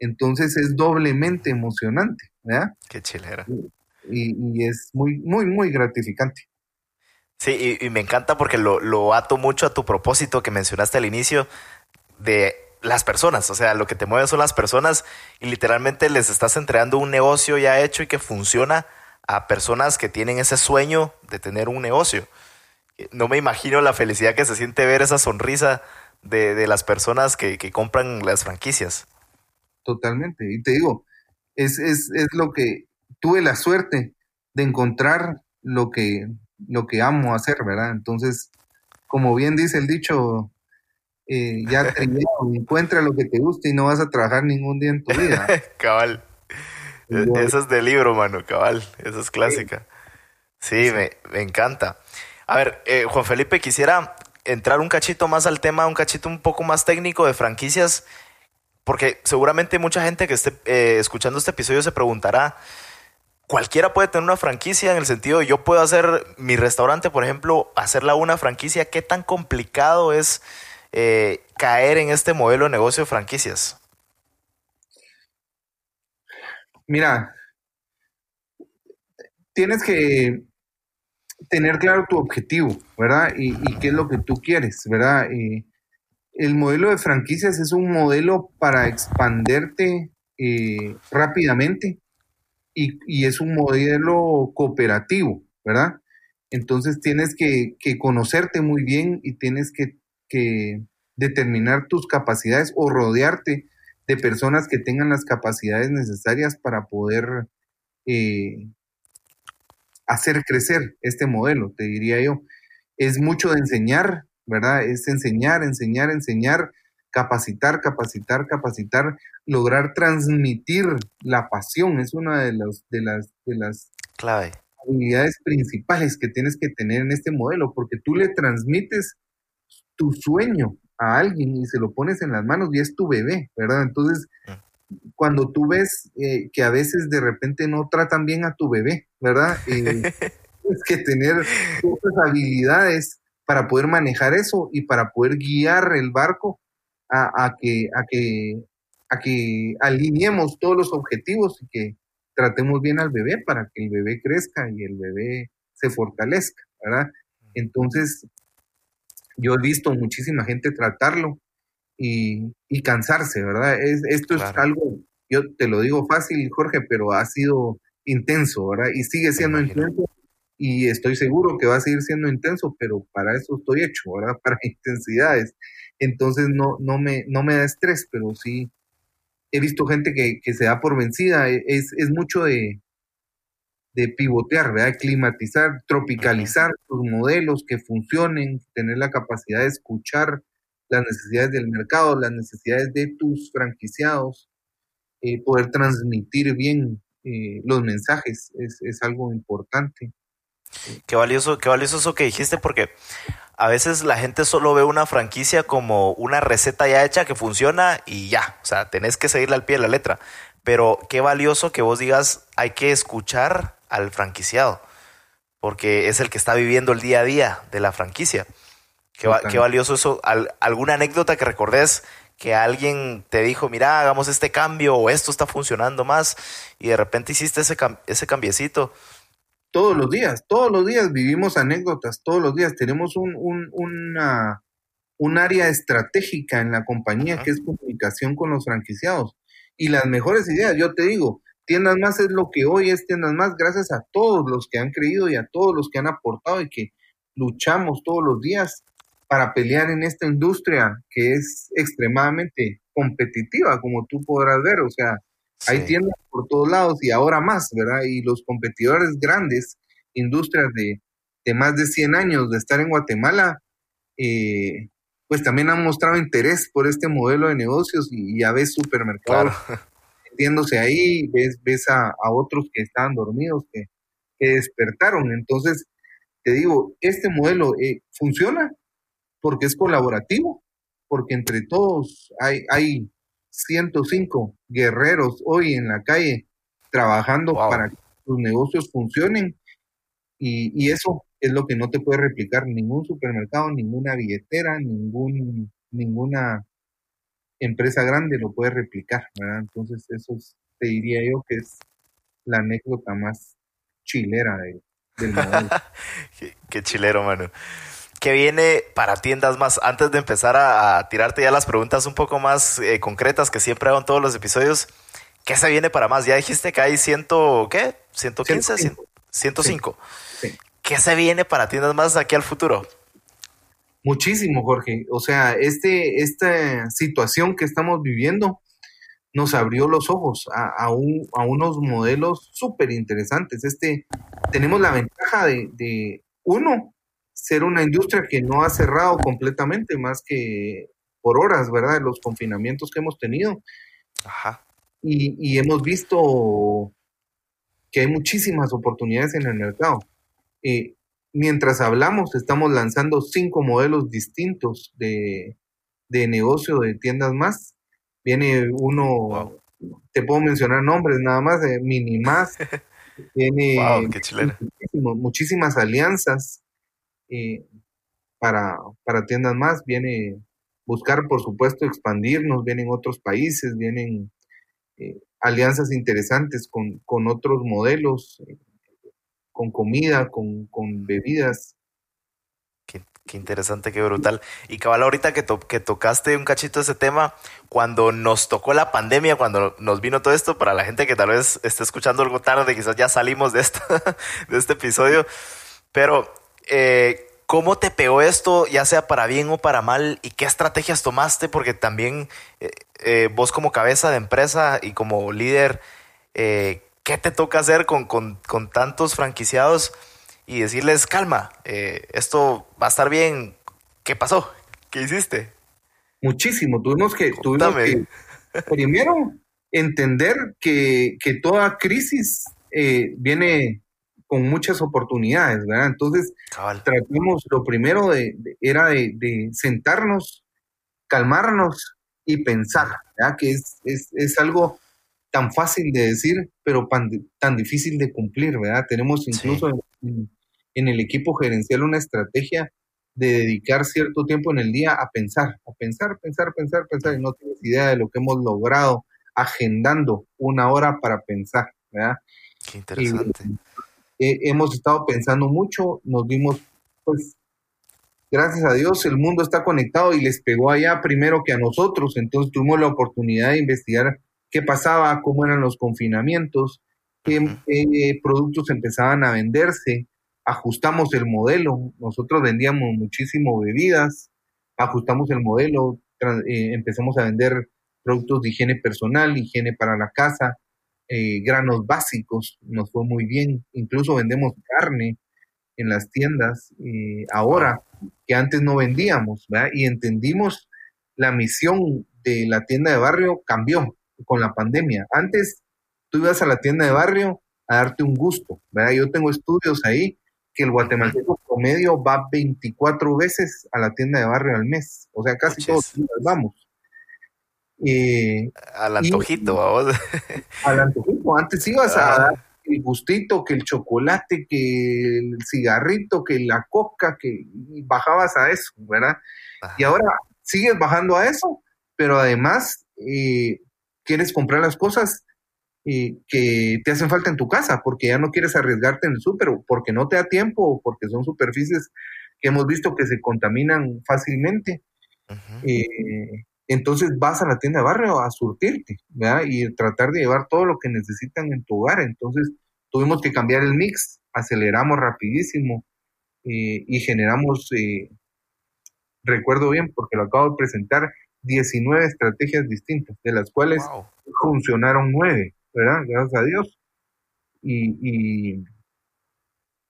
Entonces es doblemente emocionante, ¿verdad? Qué chilera. Y, es muy, muy, muy gratificante. Sí, y, me encanta porque lo, lo ato mucho a tu propósito que mencionaste al inicio de las personas, o sea, lo que te mueve son las personas y literalmente les estás entregando un negocio ya hecho y que funciona a personas que tienen ese sueño de tener un negocio. No me imagino la felicidad que se siente ver esa sonrisa de, las personas que, compran las franquicias. Totalmente. Y te digo, es, es, es, lo que tuve la suerte de encontrar lo que, lo que amo hacer, ¿verdad? Entonces, como bien dice el dicho, eh, ya te encuentra lo que te gusta y no vas a trabajar ningún día en tu vida. Cabal. E-, esa es de libro, mano, cabal. Esa es clásica. Sí, Me, encanta. A ver, eh, Juan Felipe, quisiera entrar un cachito más al tema, un cachito un poco más técnico de franquicias, porque seguramente mucha gente que esté eh, escuchando este episodio se preguntará, cualquiera puede tener una franquicia en el sentido de yo puedo hacer mi restaurante, por ejemplo, hacerla una franquicia, ¿qué tan complicado es eh, caer en este modelo de negocio de franquicias? Mira, tienes que tener claro tu objetivo, ¿verdad? Y, qué es lo que tú quieres, ¿verdad? el modelo de franquicias es un modelo para expanderte eh, rápidamente y, es un modelo cooperativo, ¿verdad? Entonces tienes que, conocerte muy bien y tienes que, que, determinar tus capacidades o rodearte de personas que tengan las capacidades necesarias para poder eh, hacer crecer este modelo, te diría yo. Es mucho de enseñar, ¿verdad? Es enseñar, enseñar, enseñar, capacitar, capacitar, capacitar, lograr transmitir la pasión. Es una de, los, de las, de las Clave. habilidades principales que tienes que tener en este modelo, porque tú le transmites tu sueño, a alguien y se lo pones en las manos y es tu bebé, ¿verdad? Entonces, mm. cuando tú ves eh, que a veces de repente no tratan bien a tu bebé, ¿verdad? Eh, tienes que tener otras habilidades para poder manejar eso y para poder guiar el barco a, que, a, que, a que alineemos todos los objetivos y que tratemos bien al bebé para que el bebé crezca y el bebé se fortalezca, ¿verdad? Entonces, yo he visto muchísima gente tratarlo y, cansarse, ¿verdad? Es, esto es algo, yo te lo digo fácil, Jorge, pero ha sido intenso, ¿verdad? Y sigue siendo intenso y estoy seguro que va a seguir siendo intenso, pero para eso estoy hecho, ¿verdad? Para intensidades. Entonces no, no, me, no me da estrés, pero sí he visto gente que, se da por vencida. E, es, es mucho de, de pivotear, ¿verdad? Climatizar, tropicalizar tus modelos que funcionen, tener la capacidad de escuchar las necesidades del mercado, las necesidades de tus franquiciados, eh, poder transmitir bien eh, los mensajes es, es, algo importante. Qué valioso, qué valioso eso que dijiste, porque a veces la gente solo ve una franquicia como una receta ya hecha que funciona y ya, o sea, tenés que seguirle al pie de la letra. Pero qué valioso que vos digas, hay que escuchar al franquiciado, porque es el que está viviendo el día a día de la franquicia. Qué, qué valioso eso. ¿Alguna anécdota que recordes que alguien te dijo, mira, hagamos este cambio o esto está funcionando más y de repente hiciste ese, ese cambiecito? Todos los días, todos los días vivimos anécdotas, todos los días tenemos un, un, una, un área estratégica en la compañía que es comunicación con los franquiciados. Y las mejores ideas, yo te digo, Tiendas Más es lo que hoy es Tiendas Más, gracias a todos los que han creído y a todos los que han aportado y que luchamos todos los días para pelear en esta industria que es extremadamente competitiva, como tú podrás ver. O sea, hay tiendas por todos lados y ahora más, ¿verdad? Y los competidores grandes, industrias de, más de 100 años de estar en Guatemala, eh, pues también han mostrado interés por este modelo de negocios y ya ves supermercados metiéndose ahí, ves, ves a, otros que estaban dormidos, que, despertaron. Entonces, te digo, este modelo eh, funciona porque es colaborativo, porque entre todos hay, hay 105 guerreros hoy en la calle trabajando para que sus negocios funcionen y, y, eso es lo que no te puede replicar ningún supermercado, ninguna billetera, ningún, ninguna empresa grande lo puede replicar, ¿verdad? Entonces eso te diría yo que es la anécdota más chilera del modelo. qué, chilero, mano. ¿Qué viene para tiendas más? Antes de empezar a, tirarte ya las preguntas un poco más eh, concretas que siempre hago en todos los episodios, ¿qué se viene para más? Ya dijiste que hay ciento, ¿qué? ¿115? 105. 105. ¿Qué se viene para tiendas más aquí al futuro? Muchísimo, Jorge. O sea, este, esta situación que estamos viviendo nos abrió los ojos a, unos modelos súper interesantes. Este, tenemos la ventaja de, uno, ser una industria que no ha cerrado completamente, más que por horas, ¿verdad? Los confinamientos que hemos tenido. Ajá. Y, y hemos visto que hay muchísimas oportunidades en el mercado. Eh, mientras hablamos, estamos lanzando cinco modelos distintos de, negocio de tiendas más. Viene uno, te puedo mencionar nombres nada más, de Minimás. Viene muchísimas alianzas eh, para, para tiendas más. Viene buscar, por supuesto, expandirnos. Vienen otros países, vienen eh, alianzas interesantes con, con otros modelos con comida, con, con bebidas. Qué, interesante, qué brutal. Y cabal, ahorita que, que tocaste un cachito ese tema, cuando nos tocó la pandemia, cuando nos vino todo esto, para la gente que tal vez esté escuchando algo tarde, quizás ya salimos de, esta, de este episodio, pero eh, ¿cómo te pegó esto, ya sea para bien o para mal? ¿Y qué estrategias tomaste? Porque también eh, eh, vos como cabeza de empresa y como líder, eh, ¿qué te toca hacer con, tantos franquiciados y decirles, calma, esto va a estar bien? ¿Qué pasó? ¿Qué hiciste? Muchísimo, tuvimos que, tuvimos que primero entender que, toda crisis viene con muchas oportunidades, ¿verdad? Entonces, tratamos, lo primero de, era de, sentarnos, calmarnos y pensar, ¿verdad? que es, es, es, algo tan fácil de decir, pero tan, difícil de cumplir, ¿verdad? Tenemos incluso en, en, el equipo gerencial una estrategia de dedicar cierto tiempo en el día a pensar, a pensar, pensar, pensar, pensar, y no tienes idea de lo que hemos logrado agendando una hora para pensar, ¿verdad? Qué interesante. Hemos estado pensando mucho, nos dimos, pues, gracias a Dios, el mundo está conectado y les pegó allá primero que a nosotros, entonces tuvimos la oportunidad de investigar qué pasaba, cómo eran los confinamientos, qué productos empezaban a venderse, ajustamos el modelo, nosotros vendíamos muchísimo bebidas, ajustamos el modelo, eh, empezamos a vender productos de higiene personal, higiene para la casa, eh, granos básicos, nos fue muy bien, incluso vendemos carne en las tiendas eh, ahora que antes no vendíamos, ¿verdad? Y entendimos la misión de la tienda de barrio cambió con la pandemia. Antes tú ibas a la tienda de barrio a darte un gusto, ¿verdad? Yo tengo estudios ahí que el guatemalteco promedio va 24 veces a la tienda de barrio al mes, o sea, casi todos los días vamos. Eh, al antojito, vamos. Al antojito, antes ibas a ah. dar el gustito, que el chocolate, que el cigarrito, que la coca, que bajabas a eso, ¿verdad? Y ahora sigues bajando a eso, pero además eh, quieres comprar las cosas que te hacen falta en tu casa, porque ya no quieres arriesgarte en el súper, porque no te da tiempo, o porque son superficies que hemos visto que se contaminan fácilmente. Eh, entonces vas a la tienda de barrio a surtirte, ¿verdad? Y tratar de llevar todo lo que necesitan en tu hogar. Entonces tuvimos que cambiar el mix, aceleramos rapidísimo eh, y generamos, eh, recuerdo bien, porque lo acabo de presentar, 19 estrategias distintas, de las cuales funcionaron 9. ¿verdad? Gracias a Dios. Y,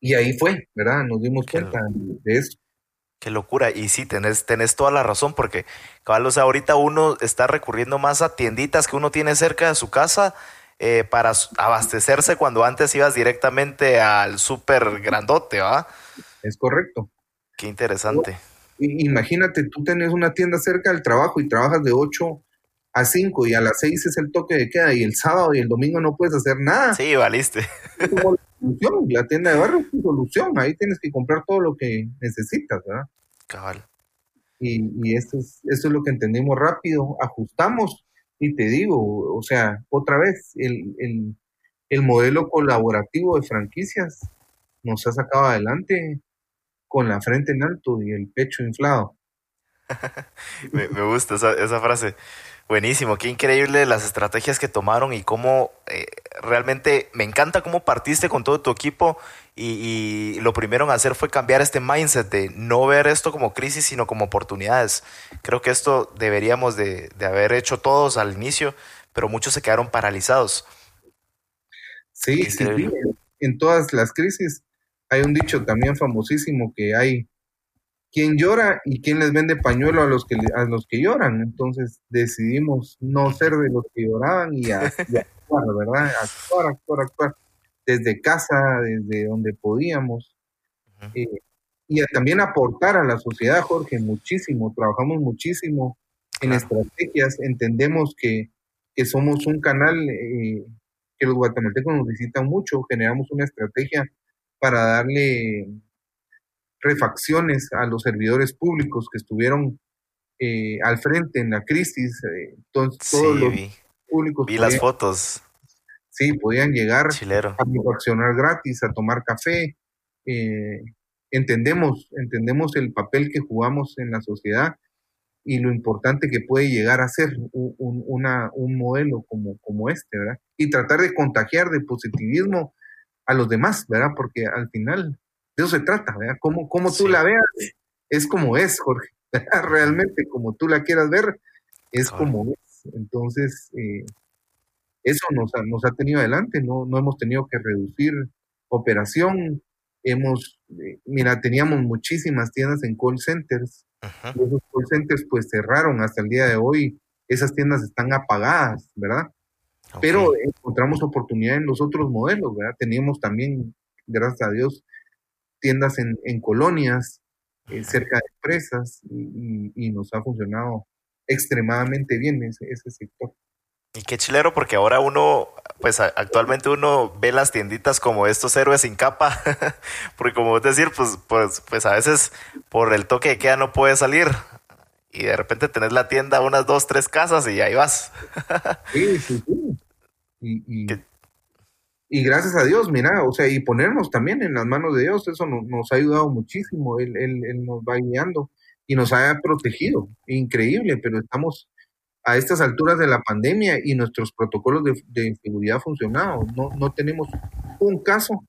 y, ahí fue, ¿verdad? Nos dimos cuenta de eso. Qué locura. Y sí, tenés, tenés toda la razón, porque, cabal, o sea, ahorita uno está recurriendo más a tienditas que uno tiene cerca de su casa eh, para abastecerse cuando antes ibas directamente al súper grandote, ¿va? Es correcto. Qué interesante. Imagínate, tú tenés una tienda cerca del trabajo y trabajas de 8 a 5 y a las 6 es el toque de queda y el sábado y el domingo no puedes hacer nada. Sí, valiste. La tienda de barrio es tu solución, ahí tienes que comprar todo lo que necesitas, ¿verdad? Cabal. Y, y eso, es, eso es lo que entendimos rápido, ajustamos y te digo, o sea, otra vez, el, el, el modelo colaborativo de franquicias nos ha sacado adelante con la frente en alto y el pecho inflado. me, me, gusta esa, esa frase. Buenísimo, qué increíble las estrategias que tomaron y cómo eh, realmente me encanta cómo partiste con todo tu equipo y, lo primero en hacer fue cambiar este mindset de no ver esto como crisis sino como oportunidades. Creo que esto deberíamos de, haber hecho todos al inicio, pero muchos se quedaron paralizados. Sí, sí, en todas las crisis hay un dicho también famosísimo que hay quién llora y quién les vende pañuelo a los que a los que lloran. Entonces decidimos no ser de los que lloraban y, actuar, ¿verdad? Actuar, actuar, actuar desde casa, desde donde podíamos. Eh, y también aportar a la sociedad, Jorge, muchísimo. Trabajamos muchísimo en estrategias. Entendemos que, que, somos un canal eh, que los guatemaltecos nos visitan mucho. Generamos una estrategia para darle refacciones a los servidores públicos que estuvieron eh, al frente en la crisis. Eh, todos los públicos. Vi las fotos. Sí, podían llegar a refaccionar gratis, a tomar café. Eh, entendemos, entendemos el papel que jugamos en la sociedad y lo importante que puede llegar a ser un, una, un modelo como, como este, ¿verdad? Y tratar de contagiar de positivismo a los demás, ¿verdad? Porque al final eso se trata, ¿verdad? Como, como tú la veas, es como es, Jorge. Realmente, como tú la quieras ver, es como es. Entonces, eh, eso nos ha, nos ha tenido adelante, no, no hemos tenido que reducir operación. Hemos, eh, mira, teníamos muchísimas tiendas en call centers. Y esos call centers pues cerraron hasta el día de hoy. Esas tiendas están apagadas, ¿verdad? Pero encontramos oportunidad en los otros modelos, ¿verdad? Teníamos también, gracias a Dios, tiendas en, en colonias, eh, cerca de empresas, y, nos ha funcionado extremadamente bien ese, ese sector. Y qué chilero, porque ahora uno, pues actualmente uno ve las tienditas como estos héroes sin capa, porque como vos decir, pues, pues, pues a veces por el toque de queda no puedes salir y de repente tenés la tienda unas dos, tres casas y ahí vas. sí, sí, sí. Y, y, gracias a Dios, mira, o sea, y ponernos también en las manos de Dios, eso nos, ha ayudado muchísimo, él, él, él nos va guiando y nos ha protegido, increíble, pero estamos a estas alturas de la pandemia y nuestros protocolos de, seguridad funcionado. No, no tenemos un caso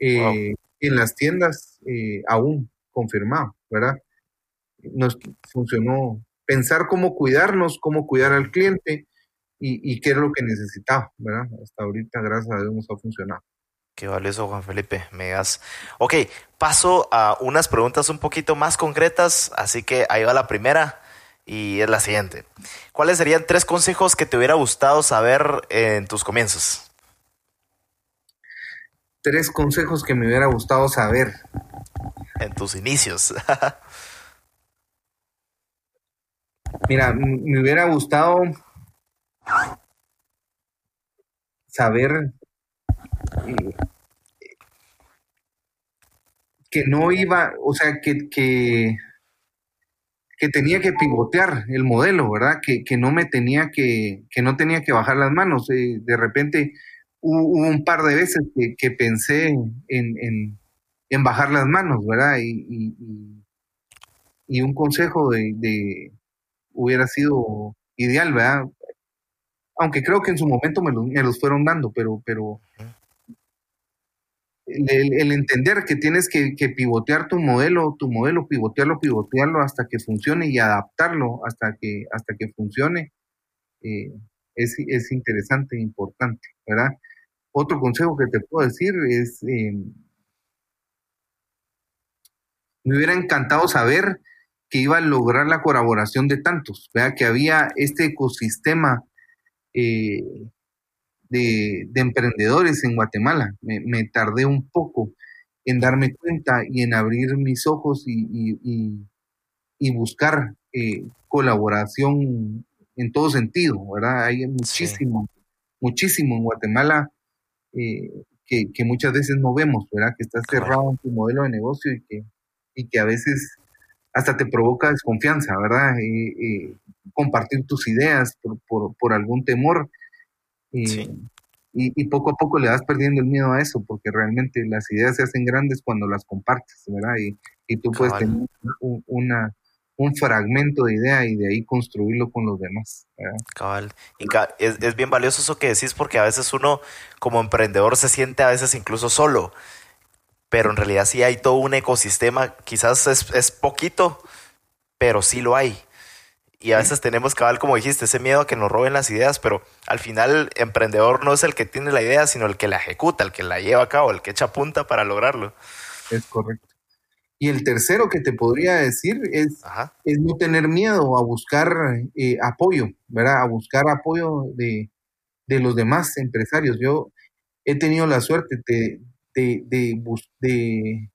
eh, en las tiendas eh, aún confirmado, ¿verdad? Nos funcionó pensar cómo cuidarnos, cómo cuidar al cliente y, y qué es lo que necesitaba, ¿verdad? Hasta ahorita, gracias a Dios, nos ha funcionado. Qué valioso, Juan Felipe. Me das. Ok, paso a unas preguntas un poquito más concretas, así que ahí va la primera y es la siguiente. ¿Cuáles serían tres consejos que te hubiera gustado saber en tus comienzos? Tres consejos que me hubiera gustado saber. En tus inicios. Mira, me hubiera gustado saber eh, que no iba, o sea, que, que que tenía que pivotear el modelo, ¿verdad? Que, que no me tenía que, que no tenía que bajar las manos. Eh, de repente hubo, un par de veces que, que pensé en, en, en, bajar las manos, ¿verdad? Y, y, y un consejo de, de, hubiera sido ideal, ¿verdad? Aunque creo que en su momento me los, me los fueron dando, pero, pero el, entender que tienes que, pivotear tu modelo, tu modelo, pivotearlo, pivotearlo hasta que funcione y adaptarlo hasta que, hasta que funcione, eh, es, es, interesante e importante, ¿verdad? Otro consejo que te puedo decir es, eh, me hubiera encantado saber que iba a lograr la colaboración de tantos, ¿verdad? Que había este ecosistema eh, de, emprendedores en Guatemala. Me, tardé un poco en darme cuenta y en abrir mis ojos y, y, buscar eh, colaboración en todo sentido, ¿verdad? Hay muchísimo, muchísimo en Guatemala eh, que, que, muchas veces no vemos, ¿verdad? Que está cerrado en tu modelo de negocio y que, y que a veces hasta te provoca desconfianza, ¿verdad? Eh, compartir tus ideas por, por, por algún temor y, y, poco a poco le vas perdiendo el miedo a eso, porque realmente las ideas se hacen grandes cuando las compartes, ¿verdad? Y, y tú puedes tener un, una, un fragmento de idea y de ahí construirlo con los demás. ¿verdad? Cabal. Y es, es bien valioso eso que decís, porque a veces uno como emprendedor se siente a veces incluso solo, pero en realidad sí hay todo un ecosistema, quizás es, es poquito, pero sí lo hay. Y a veces tenemos cabal, como dijiste, ese miedo a que nos roben las ideas, pero al final el emprendedor no es el que tiene la idea, sino el que la ejecuta, el que la lleva a cabo, el que echa punta para lograrlo. Es correcto. Y el tercero que te podría decir es, es no tener miedo a buscar eh, apoyo, ¿verdad? A buscar apoyo de, los demás empresarios. Yo he tenido la suerte de, de, de,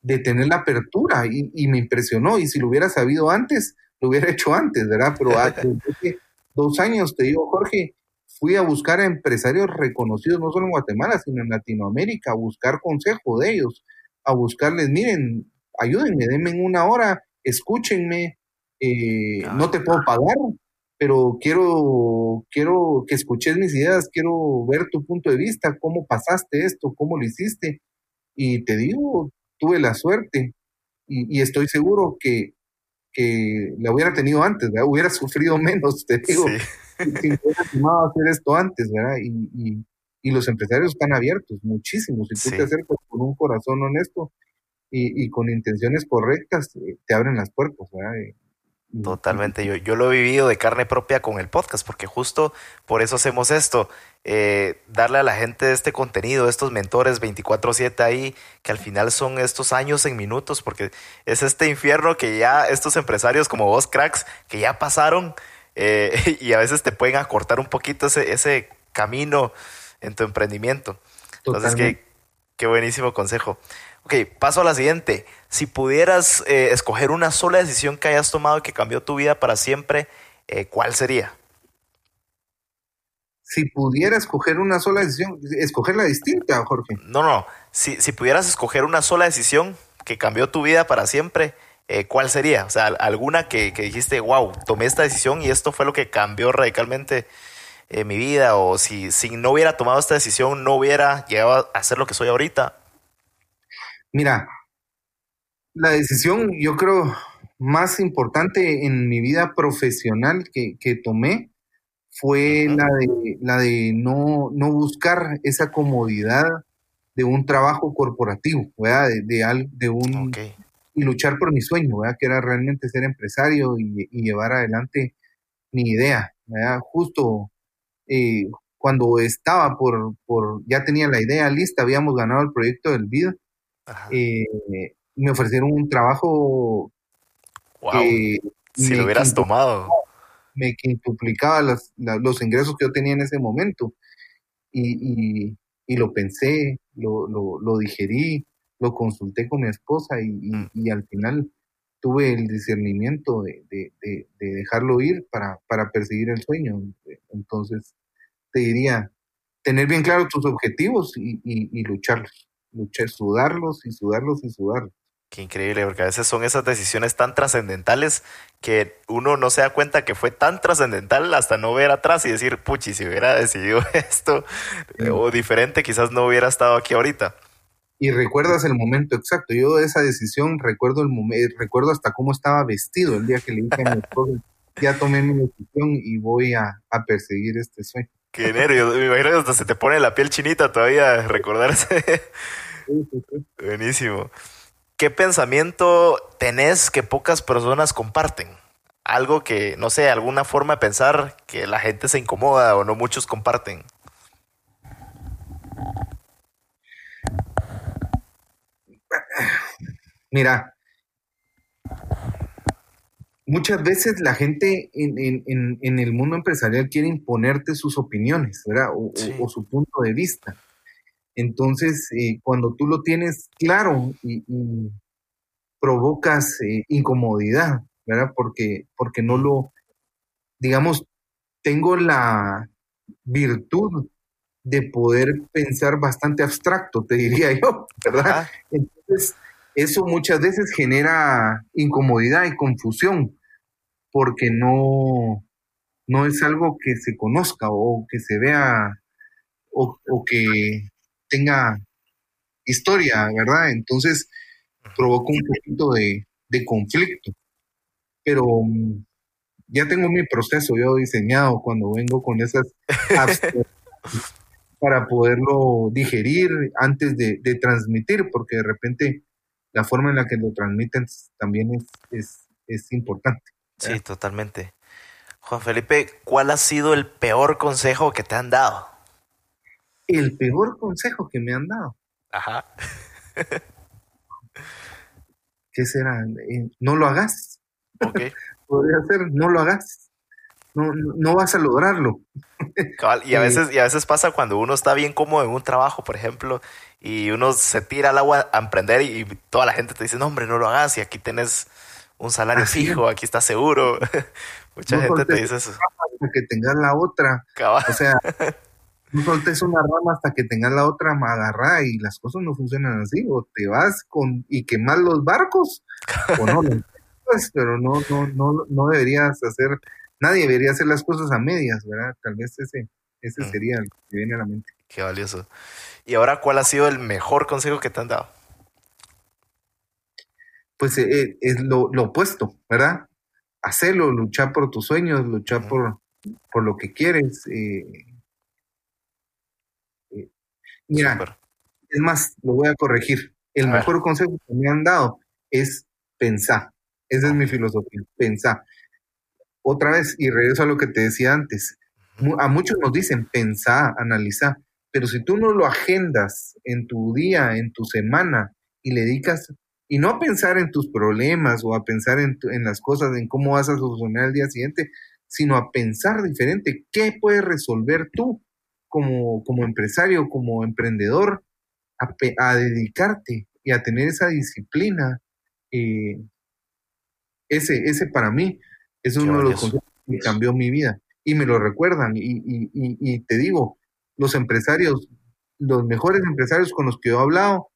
de tener la apertura y, y, me impresionó. Y si lo hubiera sabido antes, lo hubiera hecho antes, ¿verdad? Pero hace dos años, te digo, Jorge, fui a buscar a empresarios reconocidos, no solo en Guatemala, sino en Latinoamérica, a buscar consejo de ellos, a buscarles, miren, ayúdenme, denme una hora, escúchenme, eh, no te puedo pagar, pero quiero, quiero que escuches mis ideas, quiero ver tu punto de vista, cómo pasaste esto, cómo lo hiciste. Y te digo, tuve la suerte y estoy seguro que que la hubiera tenido antes, ¿verdad? Hubiera sufrido menos, te digo, si hubiera tomado hacer esto antes, ¿verdad? Y, y, los empresarios están abiertos, muchísimos. Si tú te acercas con un corazón honesto y, y con intenciones correctas, eh, te abren las puertas, ¿verdad? Totalmente, yo, yo lo he vivido de carne propia con el podcast, porque justo por eso hacemos esto, eh, darle a la gente este contenido, estos mentores 24/7 ahí, que al final son estos años en minutos, porque es este infierno que ya estos empresarios como vos, cracks, que ya pasaron eh, y a veces te pueden acortar un poquito ese, ese camino en tu emprendimiento. Entonces, qué, qué buenísimo consejo. Ok, paso a la siguiente. Si pudieras eh, escoger una sola decisión que hayas tomado que cambió tu vida para siempre, eh, ¿cuál sería? Si pudiera escoger una sola decisión, escoger la distinta, Jorge. No, no. Si, si pudieras escoger una sola decisión que cambió tu vida para siempre, eh, ¿cuál sería? O sea, alguna que, que, dijiste, wow, tomé esta decisión y esto fue lo que cambió radicalmente mi vida, o si, si no hubiera tomado esta decisión, no hubiera llegado a ser lo que soy ahorita. Mira, la decisión, yo creo, más importante en mi vida profesional que, tomé fue la de, la de no, no buscar esa comodidad de un trabajo corporativo, ¿verdad? De, de, un... Y luchar por mi sueño, ¿verdad? Que era realmente ser empresario y, llevar adelante mi idea, ¿verdad? Justo eh, cuando estaba por, por, ya tenía la idea lista, habíamos ganado el proyecto del BID, eh, me ofrecieron un trabajo que si lo hubieras tomado. me quintuplicaba los, los ingresos que yo tenía en ese momento. Y, y, lo pensé lo, lo, lo, digerí lo consulté con mi esposa y, mm. y, al final tuve el discernimiento de, de, de, dejarlo ir para, para perseguir el sueño. Entonces te diría tener bien claro tus objetivos y, y lucharlos luchar, sudarlos y sudarlos y sudarlos. Qué increíble, porque a veces son esas decisiones tan trascendentales que uno no se da cuenta que fue tan trascendental hasta no ver atrás y decir, puchi, si hubiera decidido esto o diferente, quizás no hubiera estado aquí ahorita. Y recuerdas el momento exacto. Yo de esa decisión recuerdo el momento, recuerdo hasta cómo estaba vestido el día que le dije a mi esposo, ya tomé mi decisión y voy a, a perseguir este sueño. Qué nervios, me imagino que hasta se te pone la piel chinita todavía recordarse. Buenísimo. ¿Qué pensamiento tenés que pocas personas comparten? Algo que, no sé, alguna forma de pensar que la gente se incomoda o no muchos comparten. Mira, muchas veces la gente en, el mundo empresarial quiere imponerte sus opiniones, ¿verdad? o, su punto de vista. Entonces, eh, cuando tú lo tienes claro y, provocas eh, incomodidad, ¿verdad? Porque, porque no lo, digamos, tengo la virtud de poder pensar bastante abstracto, te diría yo, ¿verdad? Entonces, eso muchas veces genera incomodidad y confusión, porque no, no es algo que se conozca o que se vea o, o que tenga historia, ¿verdad? Entonces provoca un poquito de, conflicto. Pero mm, ya tengo mi proceso yo diseñado cuando vengo con esas para poderlo digerir antes de, transmitir, porque de repente la forma en la que lo transmiten también es, es importante. Sí, totalmente. Juan Felipe, ¿cuál ha sido el peor consejo que te han dado? El peor consejo que me han dado. Ajá. ¿Qué será? Eh, no lo hagas. Podría ser, no lo hagas. No, no, vas a lograrlo. y a veces, y a veces pasa cuando uno está bien cómodo en un trabajo, por ejemplo, y uno se tira al agua a emprender y, toda la gente te dice, no, hombre, no lo hagas, y aquí tienes un salario fijo, aquí estás seguro. Mucha gente te dice eso. Que tengas la otra. O sea, no soltes una rama hasta que tengas la otra agarrada y las cosas no funcionan así, o te vas con y quemas los barcos, o no, pues, pero no, no, no, no deberías hacer, nadie debería hacer las cosas a medias, ¿verdad? Tal vez ese, ese mm. sería el que viene a la mente. Qué valioso. Y ahora, ¿cuál ha sido el mejor consejo que te han dado? Pues eh, eh, es lo, lo, opuesto, ¿verdad? Hacerlo, luchar por tus sueños, luchar por, por lo que quieres. Eh, Mira, es más, lo voy a corregir. El mejor consejo que me han dado es pensar. Esa es mi filosofía, pensar. Otra vez, y regreso a lo que te decía antes, a muchos nos dicen pensar, analizar, pero si tú no lo agendas en tu día, en tu semana, y le dedicas, y no a pensar en tus problemas o a pensar en, en las cosas, en cómo vas a solucionar el día siguiente, sino a pensar diferente, ¿qué puedes resolver tú? Como, como empresario, como emprendedor, a, dedicarte y a tener esa disciplina. Eh, ese, ese para mí es uno de los consejos que cambió mi vida y me lo recuerdan. Y, te digo, los empresarios, los mejores empresarios con los que yo he hablado,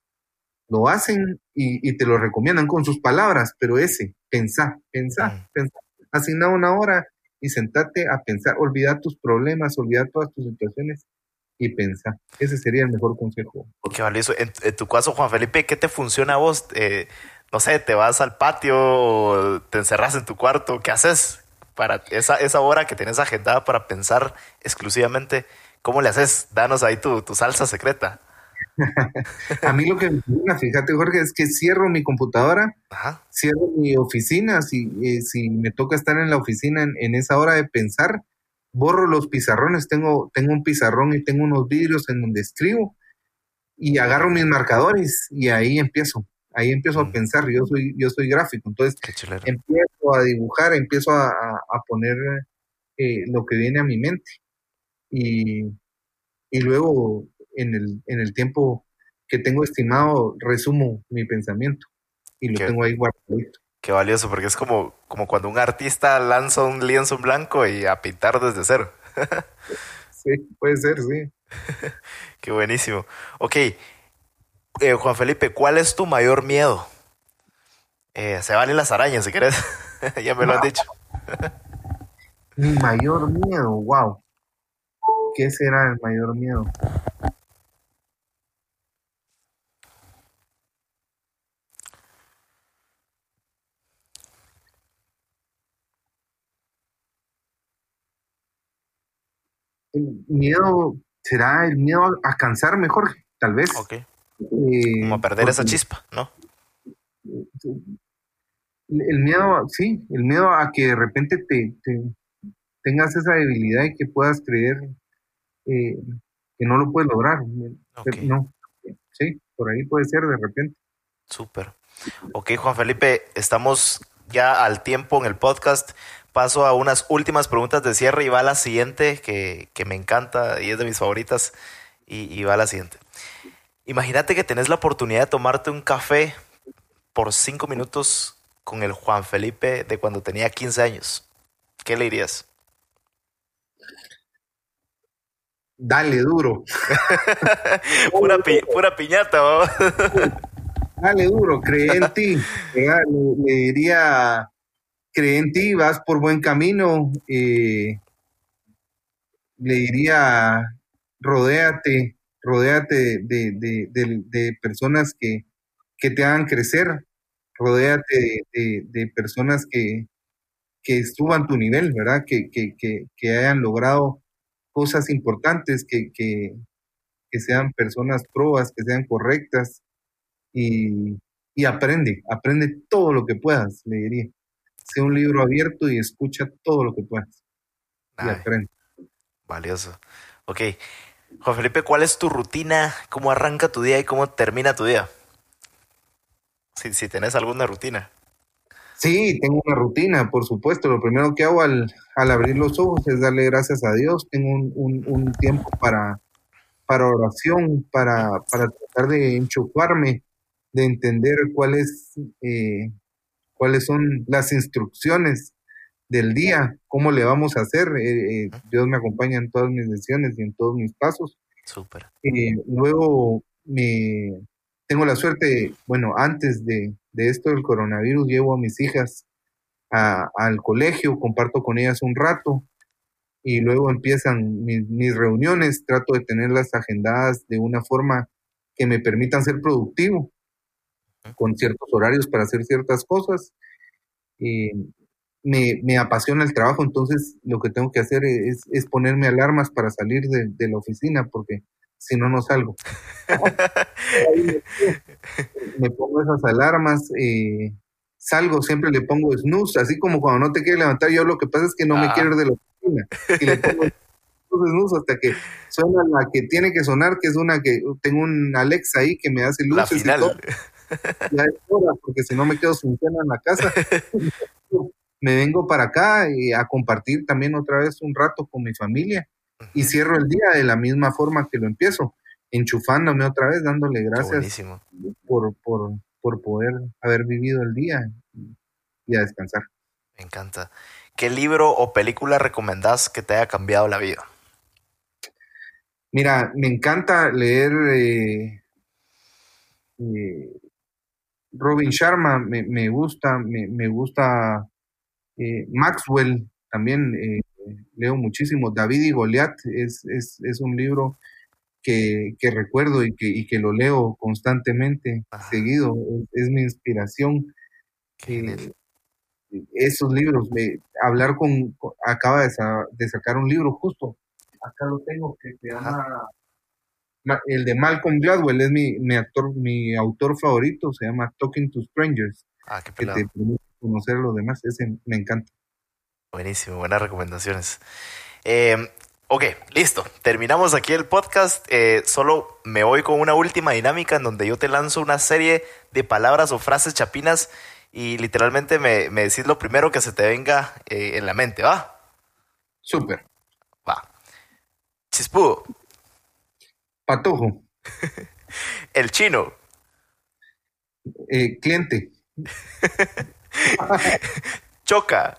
lo hacen y, te lo recomiendan con sus palabras, pero ese, pensar, pensar, mm. pensar. Asigna una hora y sentate a pensar, olvida tus problemas, olvida todas tus situaciones y pensar. Ese sería el mejor consejo. Qué valioso. En, tu caso, Juan Felipe, ¿qué te funciona a vos? Eh, no sé, te vas al patio, te encerras en tu cuarto, ¿qué haces? para esa, esa hora que tienes agendada para pensar exclusivamente, ¿cómo le haces? Danos ahí tu, tu salsa secreta. a mí lo que me funciona, fíjate Jorge, es que cierro mi computadora, cierro mi oficina, si, eh, si me toca estar en la oficina en, esa hora de pensar, borro los pizarrones, tengo, tengo un pizarrón y tengo unos vidrios en donde escribo y agarro mis marcadores y ahí empiezo ahí empiezo a mm. pensar, yo soy, yo soy gráfico, entonces empiezo a dibujar, empiezo a, poner eh, lo que viene a mi mente. Y, y luego en el, en el tiempo que tengo estimado, resumo mi pensamiento y lo tengo ahí guardadito. Qué valioso, porque es como, como cuando un artista lanza un lienzo en blanco y a pintar desde cero. sí, puede ser, sí. Qué buenísimo. Ok, eh, Juan Felipe, ¿cuál es tu mayor miedo? Eh, se valen las arañas, si querés. ya me lo han dicho. Mi mayor miedo, wow. ¿Qué será el mayor miedo? El miedo será el miedo a cansar mejor, tal vez. Okay. Eh, Como perder esa chispa, ¿no? El miedo, sí, el miedo a que de repente te, tengas esa debilidad y que puedas creer eh, que no lo puedes lograr. No, sí, por ahí puede ser de repente. Súper. Ok, Juan Felipe, estamos ya al tiempo en el podcast. Paso a unas últimas preguntas de cierre y va a la siguiente, que, me encanta y es de mis favoritas, y, y va a la siguiente. Imagínate que tenés la oportunidad de tomarte un café por cinco minutos con el Juan Felipe de cuando tenía 15 años. ¿Qué le dirías? Dale duro. pura, pura, piñata. Dale duro, cree en ti. Le, diría, cree en ti, vas por buen camino. Eh, le diría, rodéate rodéate de, personas que, te hagan crecer, rodéate de, personas que, que suban tu nivel, ¿verdad? Que, que, hayan logrado cosas importantes, que, que, sean personas probas, que sean correctas y, y aprende, aprende todo lo que puedas, le diría. Sea un libro abierto y escucha todo lo que puedas. Y aprende. Valioso. Ok, Juan Felipe, ¿cuál es tu rutina? ¿Cómo arranca tu día y cómo termina tu día? Si, si tenés alguna rutina. Sí, tengo una rutina, por supuesto. Lo primero que hago al, abrir los ojos es darle gracias a Dios. Tengo un, tiempo para, para oración, para, para tratar de enchufarme, de entender cuáles, eh, cuáles son las instrucciones del día, cómo le vamos a hacer. Eh, eh, Dios me acompaña en todas mis decisiones y en todos mis pasos. Súper. Eh, luego me tengo la suerte, bueno, antes de, esto del coronavirus, llevo a mis hijas al colegio, comparto con ellas un rato y luego empiezan mis, mis, reuniones, trato de tenerlas agendadas de una forma que me permitan ser productivo, con ciertos horarios para hacer ciertas cosas. Y me, me, apasiona el trabajo, entonces lo que tengo que hacer es, es ponerme alarmas para salir de, la oficina, porque si no, no salgo. me, pongo esas alarmas, eh, salgo, siempre le pongo snooze, así como cuando no te quiere levantar, yo lo que pasa es que no me ah. quiero ir de la oficina, y le pongo snooze hasta que suena la que tiene que sonar, que es una que tengo un Alexa ahí que me hace luces y todo. Ya es hora, porque si no me quedo sin cena en la casa. me vengo para acá y a compartir también otra vez un rato con mi familia y cierro el día de la misma forma que lo empiezo. enchufándome otra vez, dándole gracias por, por, por poder haber vivido el día y a descansar. Me encanta. ¿Qué libro o película recomendás que te haya cambiado la vida? Mira, me encanta leer eh, eh, Robin Sharma, me, gusta, me, gusta eh, Maxwell, también leo muchísimo. David y Goliat es, un libro que, recuerdo y que, que, lo leo constantemente, seguido, es, mi inspiración. esos libros, hablar con, acaba de, sacar un libro justo acá lo tengo, que se llama, el de Malcolm Gladwell, es mi, mi, actor, mi autor favorito, se llama Talking to Strangers. Ah, qué Que te permite conocer a los demás, ese me encanta. Buenísimo, buenas recomendaciones. Eh, ok, listo. Terminamos aquí el podcast. Eh, solo me voy con una última dinámica en donde yo te lanzo una serie de palabras o frases chapinas y literalmente me, me decís lo primero que se te venga eh, en la mente, ¿va? Súper. Chispudo. Patojo. El chino. Eh, cliente. Choca.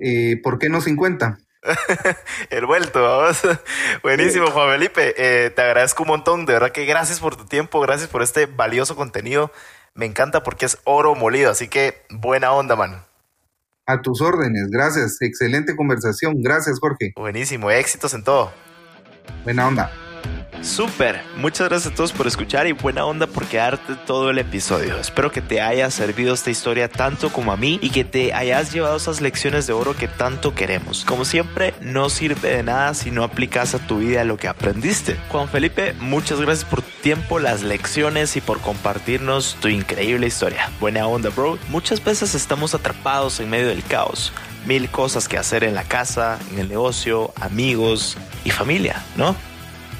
Eh, ¿Por qué no 50? El vuelto, vamos. Buenísimo, Juan Felipe. Eh, te agradezco un montón. De verdad que gracias por tu tiempo, gracias por este valioso contenido. Me encanta porque es oro molido, así que buena onda, man. A tus órdenes, gracias. Excelente conversación. Gracias, Jorge. Buenísimo, éxitos en todo. Buena onda. Súper, muchas gracias a todos por escuchar y buena onda por quedarte todo el episodio. Espero que te haya servido esta historia tanto como a mí y que te hayas llevado esas lecciones de oro que tanto queremos. Como siempre, no sirve de nada si no aplicas a tu vida lo que aprendiste. Juan Felipe, muchas gracias por tu tiempo, las lecciones y por compartirnos tu increíble historia. Buena onda, bro. Muchas veces estamos atrapados en medio del caos mil cosas que hacer en la casa, en el negocio, amigos y familia, ¿no?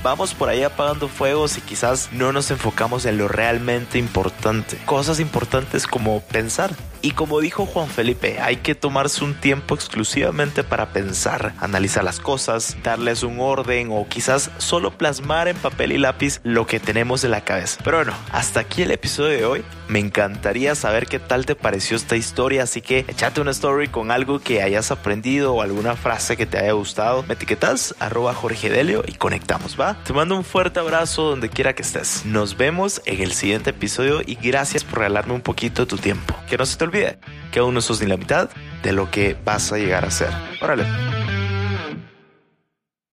Vamos por ahí apagando fuegos y quizás no nos enfocamos en lo realmente importante. Cosas importantes como pensar. Y como dijo Juan Felipe, hay que tomarse un tiempo exclusivamente para pensar, analizar las cosas, darles un orden o quizás solo plasmar en papel y lápiz lo que tenemos en la cabeza. Pero bueno, hasta aquí el episodio de hoy. Me encantaría saber qué tal te pareció esta historia, así que échate una story con algo que hayas aprendido o alguna frase que te haya gustado. Me etiquetas arroba Jorge Delio y conectamos, ¿va? Te mando un fuerte abrazo donde quiera que estés. Nos vemos en el siguiente episodio y gracias por regalarme un poquito de tu tiempo. Que no se olvide que aún no sos ni la mitad de lo que vas a llegar a ser. Órale.